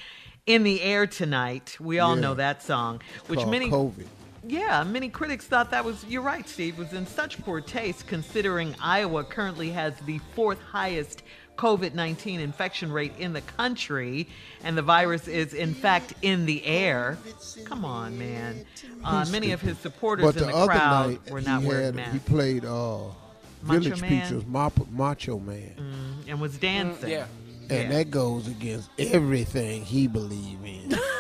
in the air tonight. We all
Yeah.
know that song, which many
COVID.
yeah, many critics thought that was, you're right, Steve, was in such poor taste considering Iowa currently has the fourth highest COVID 19 infection rate in the country, and the virus is, in fact, in the air. Come on, man. Uh, many of his supporters
But
in
the,
the,
other
crowd
night,
were not
he
wearing
had
masks
he played uh,
Macho
Village
Man?
Peaches, Macho Man,
Mm, and was dancing.
yeah.
and that goes against everything he believe in.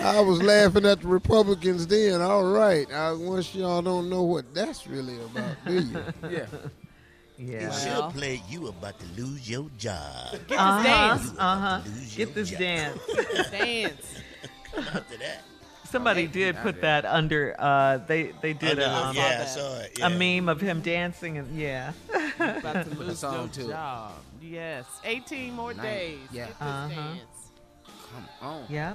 I was laughing at the Republicans then. All right, I once y'all don't know what that's really about, do you?
Yeah.
Yeah.
It should play you about to lose your job.
Get this
Uh-huh,
dance.
uh-huh. Get this
job.
dance.
Dance.
After that.
Somebody did put that under. Uh, they they did
Under
a, um,
yeah, I saw it.
a meme of him dancing and yeah.
About to lose
song
your
to it.
job. Yes. 18 more
Nice.
days.
Yeah.
Get this
Uh-huh.
dance.
Come on.
yeah.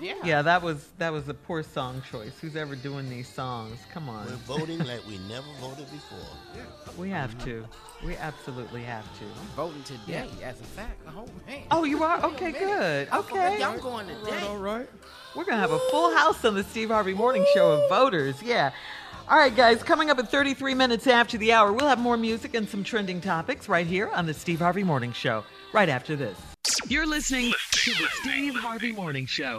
Yeah.
Yeah, that was that was a poor song choice. Who's ever doing these songs? Come on.
We're voting like we never voted before.
We have to. We absolutely have to.
I'm voting today, as a fact. Oh man.
Oh, you are? Okay, good. Okay.
Yeah, I'm going today.
All right.
We're going to have a full house on the Steve Harvey Morning Show of voters. Yeah. All right, guys, coming up at 33 minutes after the hour, we'll have more music and some trending topics right here on the Steve Harvey Morning Show, right after this.
You're listening to the Steve Harvey Morning Show.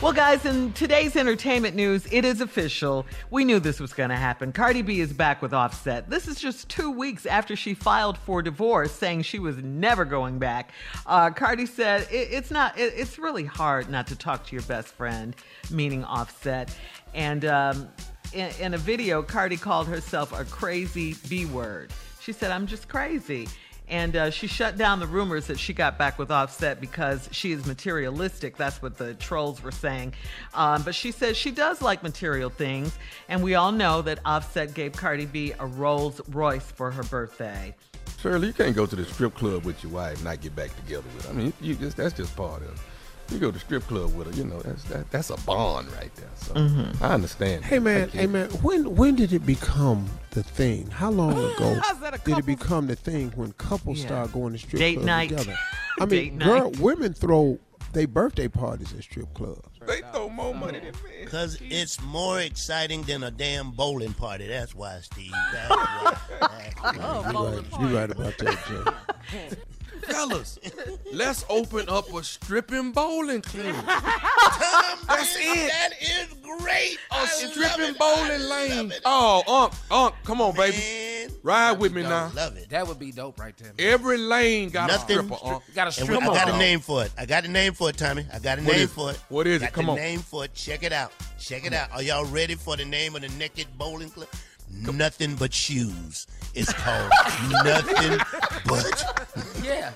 Well, guys, in today's entertainment news, it is official. We knew this was going to happen. Cardi B is back with Offset. This is just two weeks after she filed for divorce, saying she was never going back. Uh, Cardi said it, it's not. It, it's really hard not to talk to your best friend, meaning Offset. And um, in, in a video, Cardi called herself a crazy B word. She said, "I'm just crazy." And uh, she shut down the rumors that she got back with Offset because she is materialistic. That's what the trolls were saying. Um, but she says she does like material things. And we all know that Offset gave Cardi B a Rolls Royce for her birthday.
Shirley, you can't go to the strip club with your wife and not get back together with her. I mean, you just that's just part of it. You go to the strip club with her, you know, that's that, that's a bond right there. So
Mhm.
I understand.
Hey man, hey man, when when did it become the thing? How long ago
How's that a
did it become the thing when couples
Yeah.
start going to strip
Date
clubs
night.
together? I
Date
mean, girl,
night.
women throw they birthday parties at strip clubs.
They throw more money than men.
Because it's more exciting than a damn bowling party. That's why, Steve. That's why. That's why.
You're right, you're right about that, Jay.
Fellas, let's open up a stripping bowling club.
That's
it.
That is great.
A
I love
stripping
it.
bowling lane. Oh, Unc, Unc, come on, baby.
Man,
Ride with me now.
love it.
That would be dope right there.
Every lane got
Nothing-
a stripper, Unc.
Got a
And we-
stripper.
I got a
on.
name for it. I got a name for it, Tommy. I got a
What
name
is
for it.
What is it? Come
the
on.
name for it. Check it out. Check it out. Are y'all ready for the name of the naked bowling club? Nothing but shoes. It's called Nothing But.
Yeah.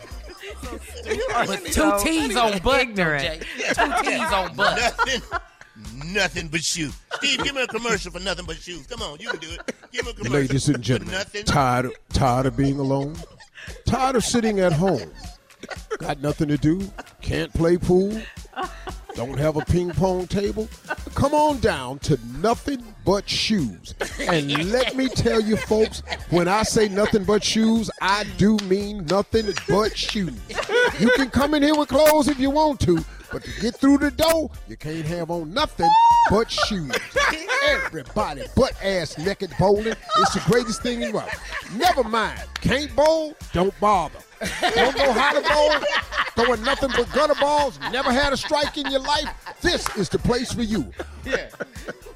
are
But two
so
T's on butt,
ignorant.
Jay. Two T's on butt.
Nothing. Nothing but shoes. Steve, give me a commercial for nothing but shoes. Come on, you can do it. Give me a commercial.
Ladies and gentlemen,
Nothing.
tired tired of being alone, tired of sitting at home, got nothing to do, can't play pool, don't have a ping pong table. Come on down to nothing but shoes. And let me tell you, folks, when I say nothing but shoes, I do mean nothing but shoes. You can come in here with clothes if you want to, But to get through the door, you can't have on nothing but shoes. Everybody butt ass naked bowling. It's the greatest thing in the world. Never mind. Can't bowl? Don't bother. Don't know how to bowl? Throwing nothing but gutter balls? Never had a strike in your life? This is the place for you.
Yeah.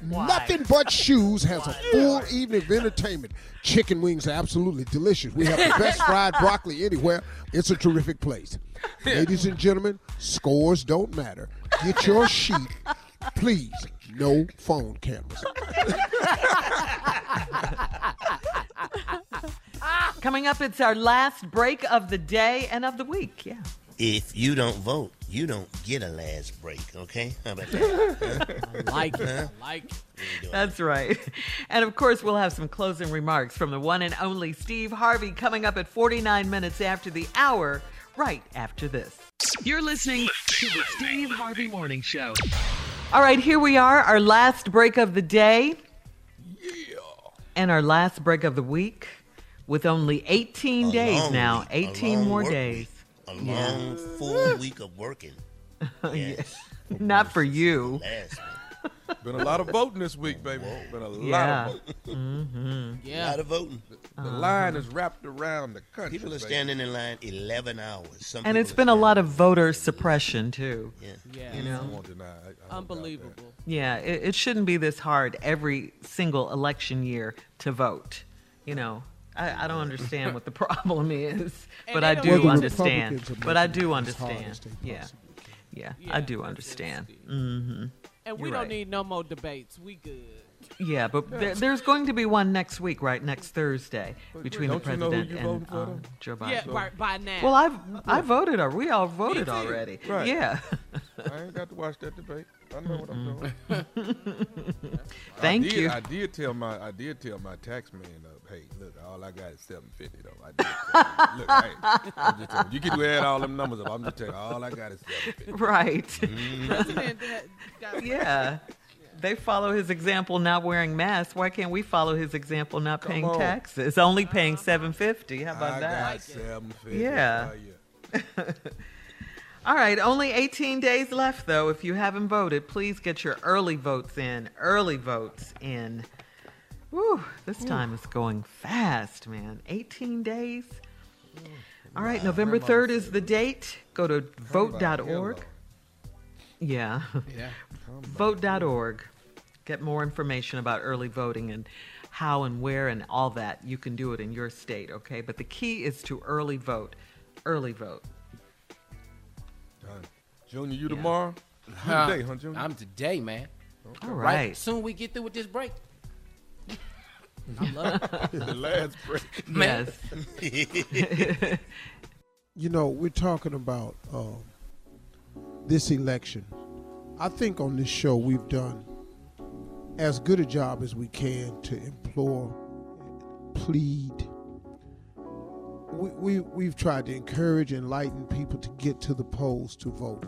Nothing but shoes has a full evening of entertainment. Chicken wings are absolutely delicious. We have the best fried broccoli anywhere. It's a terrific place. Ladies and gentlemen, scores don't matter. Get your sheet, please. No phone cameras.
Coming up, it's our last break of the day and of the week. Yeah.
If you don't vote, you don't get a last break, okay? How about that?
I like it.
Huh?
I like it.
That's right. And of course, we'll have some closing remarks from the one and only Steve Harvey coming up at 49 minutes after the hour, right after this.
You're listening to the Steve Harvey Morning Show.
All right, here we are, our last break of the day. And our last break of the week with only 18
A
days
long
now.
week,
18 more
work
days.
A
Yeah.
long full week of working. Yes.
Not for you.
Last
Been a lot of voting this week, baby. Been a lot
Yeah.
of voting.
Mm-hmm.
A lot of voting.
The line is wrapped around the country.
People are
baby.
standing in line 11 hours. Some
And
people
it's
are
been a lot of voter suppression, too.
Yeah.
Yeah.
You know?
I won't deny. I- I don't doubt
Unbelievable.
Yeah, it, it shouldn't be this hard every single election year to vote. You know, I, I don't understand what the problem is, but I
don't Well,
understand. But I do
it as hard
understand. Yeah. yeah,
Yeah,
I do understand.
nasty.
hmm
And we
You're
don't
right.
need no more debates. We good.
Yeah, but there, there's going to be one next week, right? Next Thursday between the
don't you know
president
you
and um, Joe Biden.
Yeah, right by now.
Well, I've I voted. Or we all voted already.
Right.
Yeah.
I ain't got to watch that debate. I know what I'm doing.
Thank
I did,
you.
I did tell my I did tell my tax man, uh, hey, look, all I got is seven fifty though. I did. Look, hey, I'm just telling you, you can add all them numbers up. I'm just telling you, all I got is seven fifty.
Right. Mm-hmm.
President had- got-
Yeah. They follow his example not wearing masks. Why can't we follow his example not paying
on.
taxes? Only paying 750. How about
I
that?
got seven fifty.
Yeah. All right, only 18 days left though. If you haven't voted, please get your early votes in. Early votes in. Whew, this time is going fast, man. 18 days. Mm. All right, November 3rd is the date. Go to vote.org. Yeah.
Yeah.
Vote.org. Get more information about early voting and how and where and all that. You can do it in your state, okay? But the key is to early vote. Early vote.
Done. Junior, you tomorrow? You
Huh?
today, huh, Junior?
I'm today, man.
All
Right.
right.
Soon we get through with this break. I love it.
the last break.
Yes.
You know, we're talking about um, this election. I think on this show we've done as good a job as we can to implore, plead. We, we, we've tried to encourage, enlighten people to get to the polls to vote.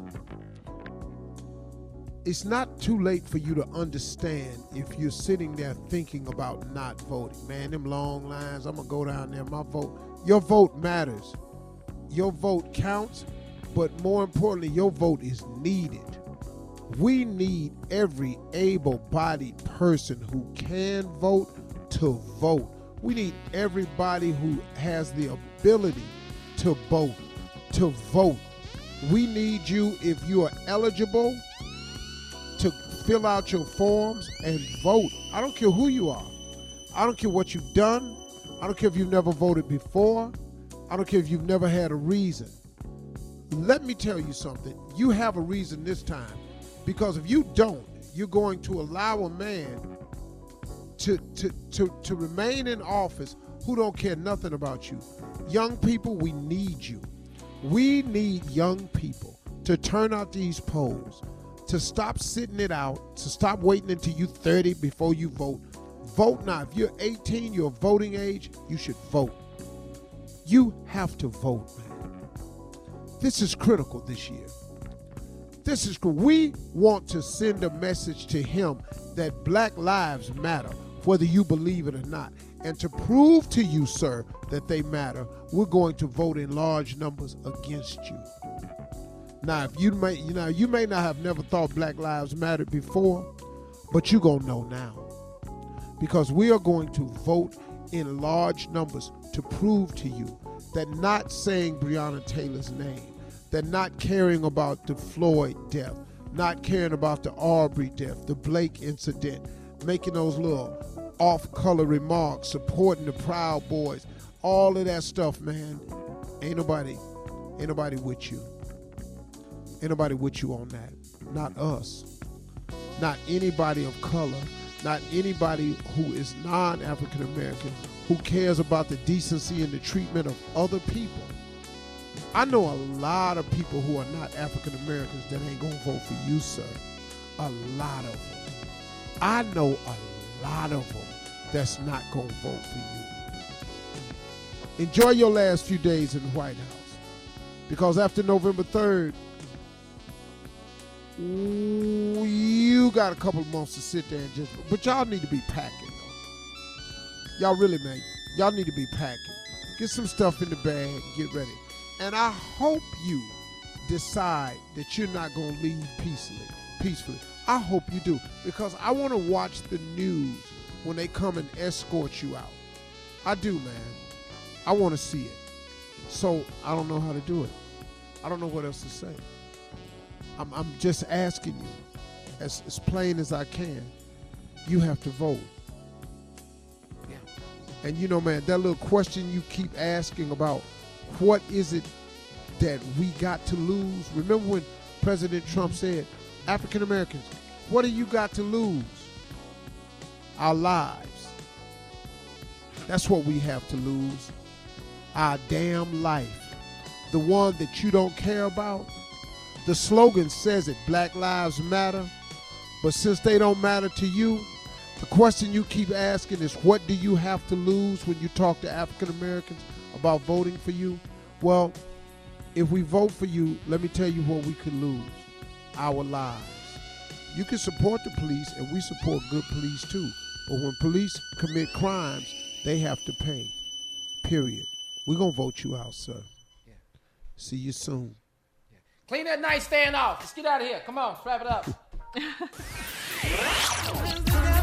It's not too late for you to understand if you're sitting there thinking about not voting. Man, them long lines, I'm going to go down there, my vote. Your vote matters your vote counts, but more importantly, your vote is needed. We need every able bodied person who can vote to vote. We need everybody who has the ability to vote to vote. We need you if you are eligible fill out your forms and vote. I don't care who you are. I don't care what you've done. I don't care if you've never voted before. I don't care if you've never had a reason. Let me tell you something. You have a reason this time. Because if you don't, you're going to allow a man to, to, to, to remain in office who don't care nothing about you. Young people, we need you. We need young people to turn out these polls, to stop sitting it out, to stop waiting until you 30 before you vote. Vote now. If you're 18, you're voting age, you should vote. You have to vote, man. This is critical this year. This is we want to send a message to him that black lives matter, whether you believe it or not. And to prove to you, sir, that they matter, we're going to vote in large numbers against you. Now, if you may, you know, you may not have never thought Black Lives Matter before, but you're gonna know now, because we are going to vote in large numbers to prove to you that not saying Breonna Taylor's name, that not caring about the Floyd death, not caring about the Arbery death, the Blake incident, making those little off-color remarks, supporting the Proud Boys, all of that stuff, man. Ain't nobody, ain't nobody with you. Ain't nobody with you on that. Not us. Not anybody of color. Not anybody who is non-African American who cares about the decency and the treatment of other people. I know a lot of people who are not African Americans that ain't gonna vote for you, sir. A lot of them. I know a lot of them that's not gonna vote for you. Enjoy your last few days in the White House. Because after November 3rd, you got a couple of months to sit there and just but y'all need to be packing though. Y'all really man, y'all need to be packing. Get some stuff in the bag, get ready. And I hope you decide that you're not gonna leave peacefully. Peacefully. I hope you do. Because I want to watch the news when they come and escort you out. I do, man. I want to see it. So I don't know how to do it. I don't know what else to say. I'm, I'm just asking you, as, as plain as I can, you have to vote. Yeah. And you know, man, that little question you keep asking about what is it that we got to lose? Remember when President Trump mm-hmm. said, African Americans, what do you got to lose? Our lives. That's what we have to lose. Our damn life. The one that you don't care about. The slogan says it Black Lives Matter. But since they don't matter to you, the question you keep asking is what do you have to lose when you talk to African Americans about voting for you? Well, if we vote for you, let me tell you what we could lose our lives. You can support the police, and we support good police too. But when police commit crimes, they have to pay. Period. We're going to vote you out, sir. Yeah. See you soon.
Clean that nightstand off. Let's get out of here. Come on, wrap it up.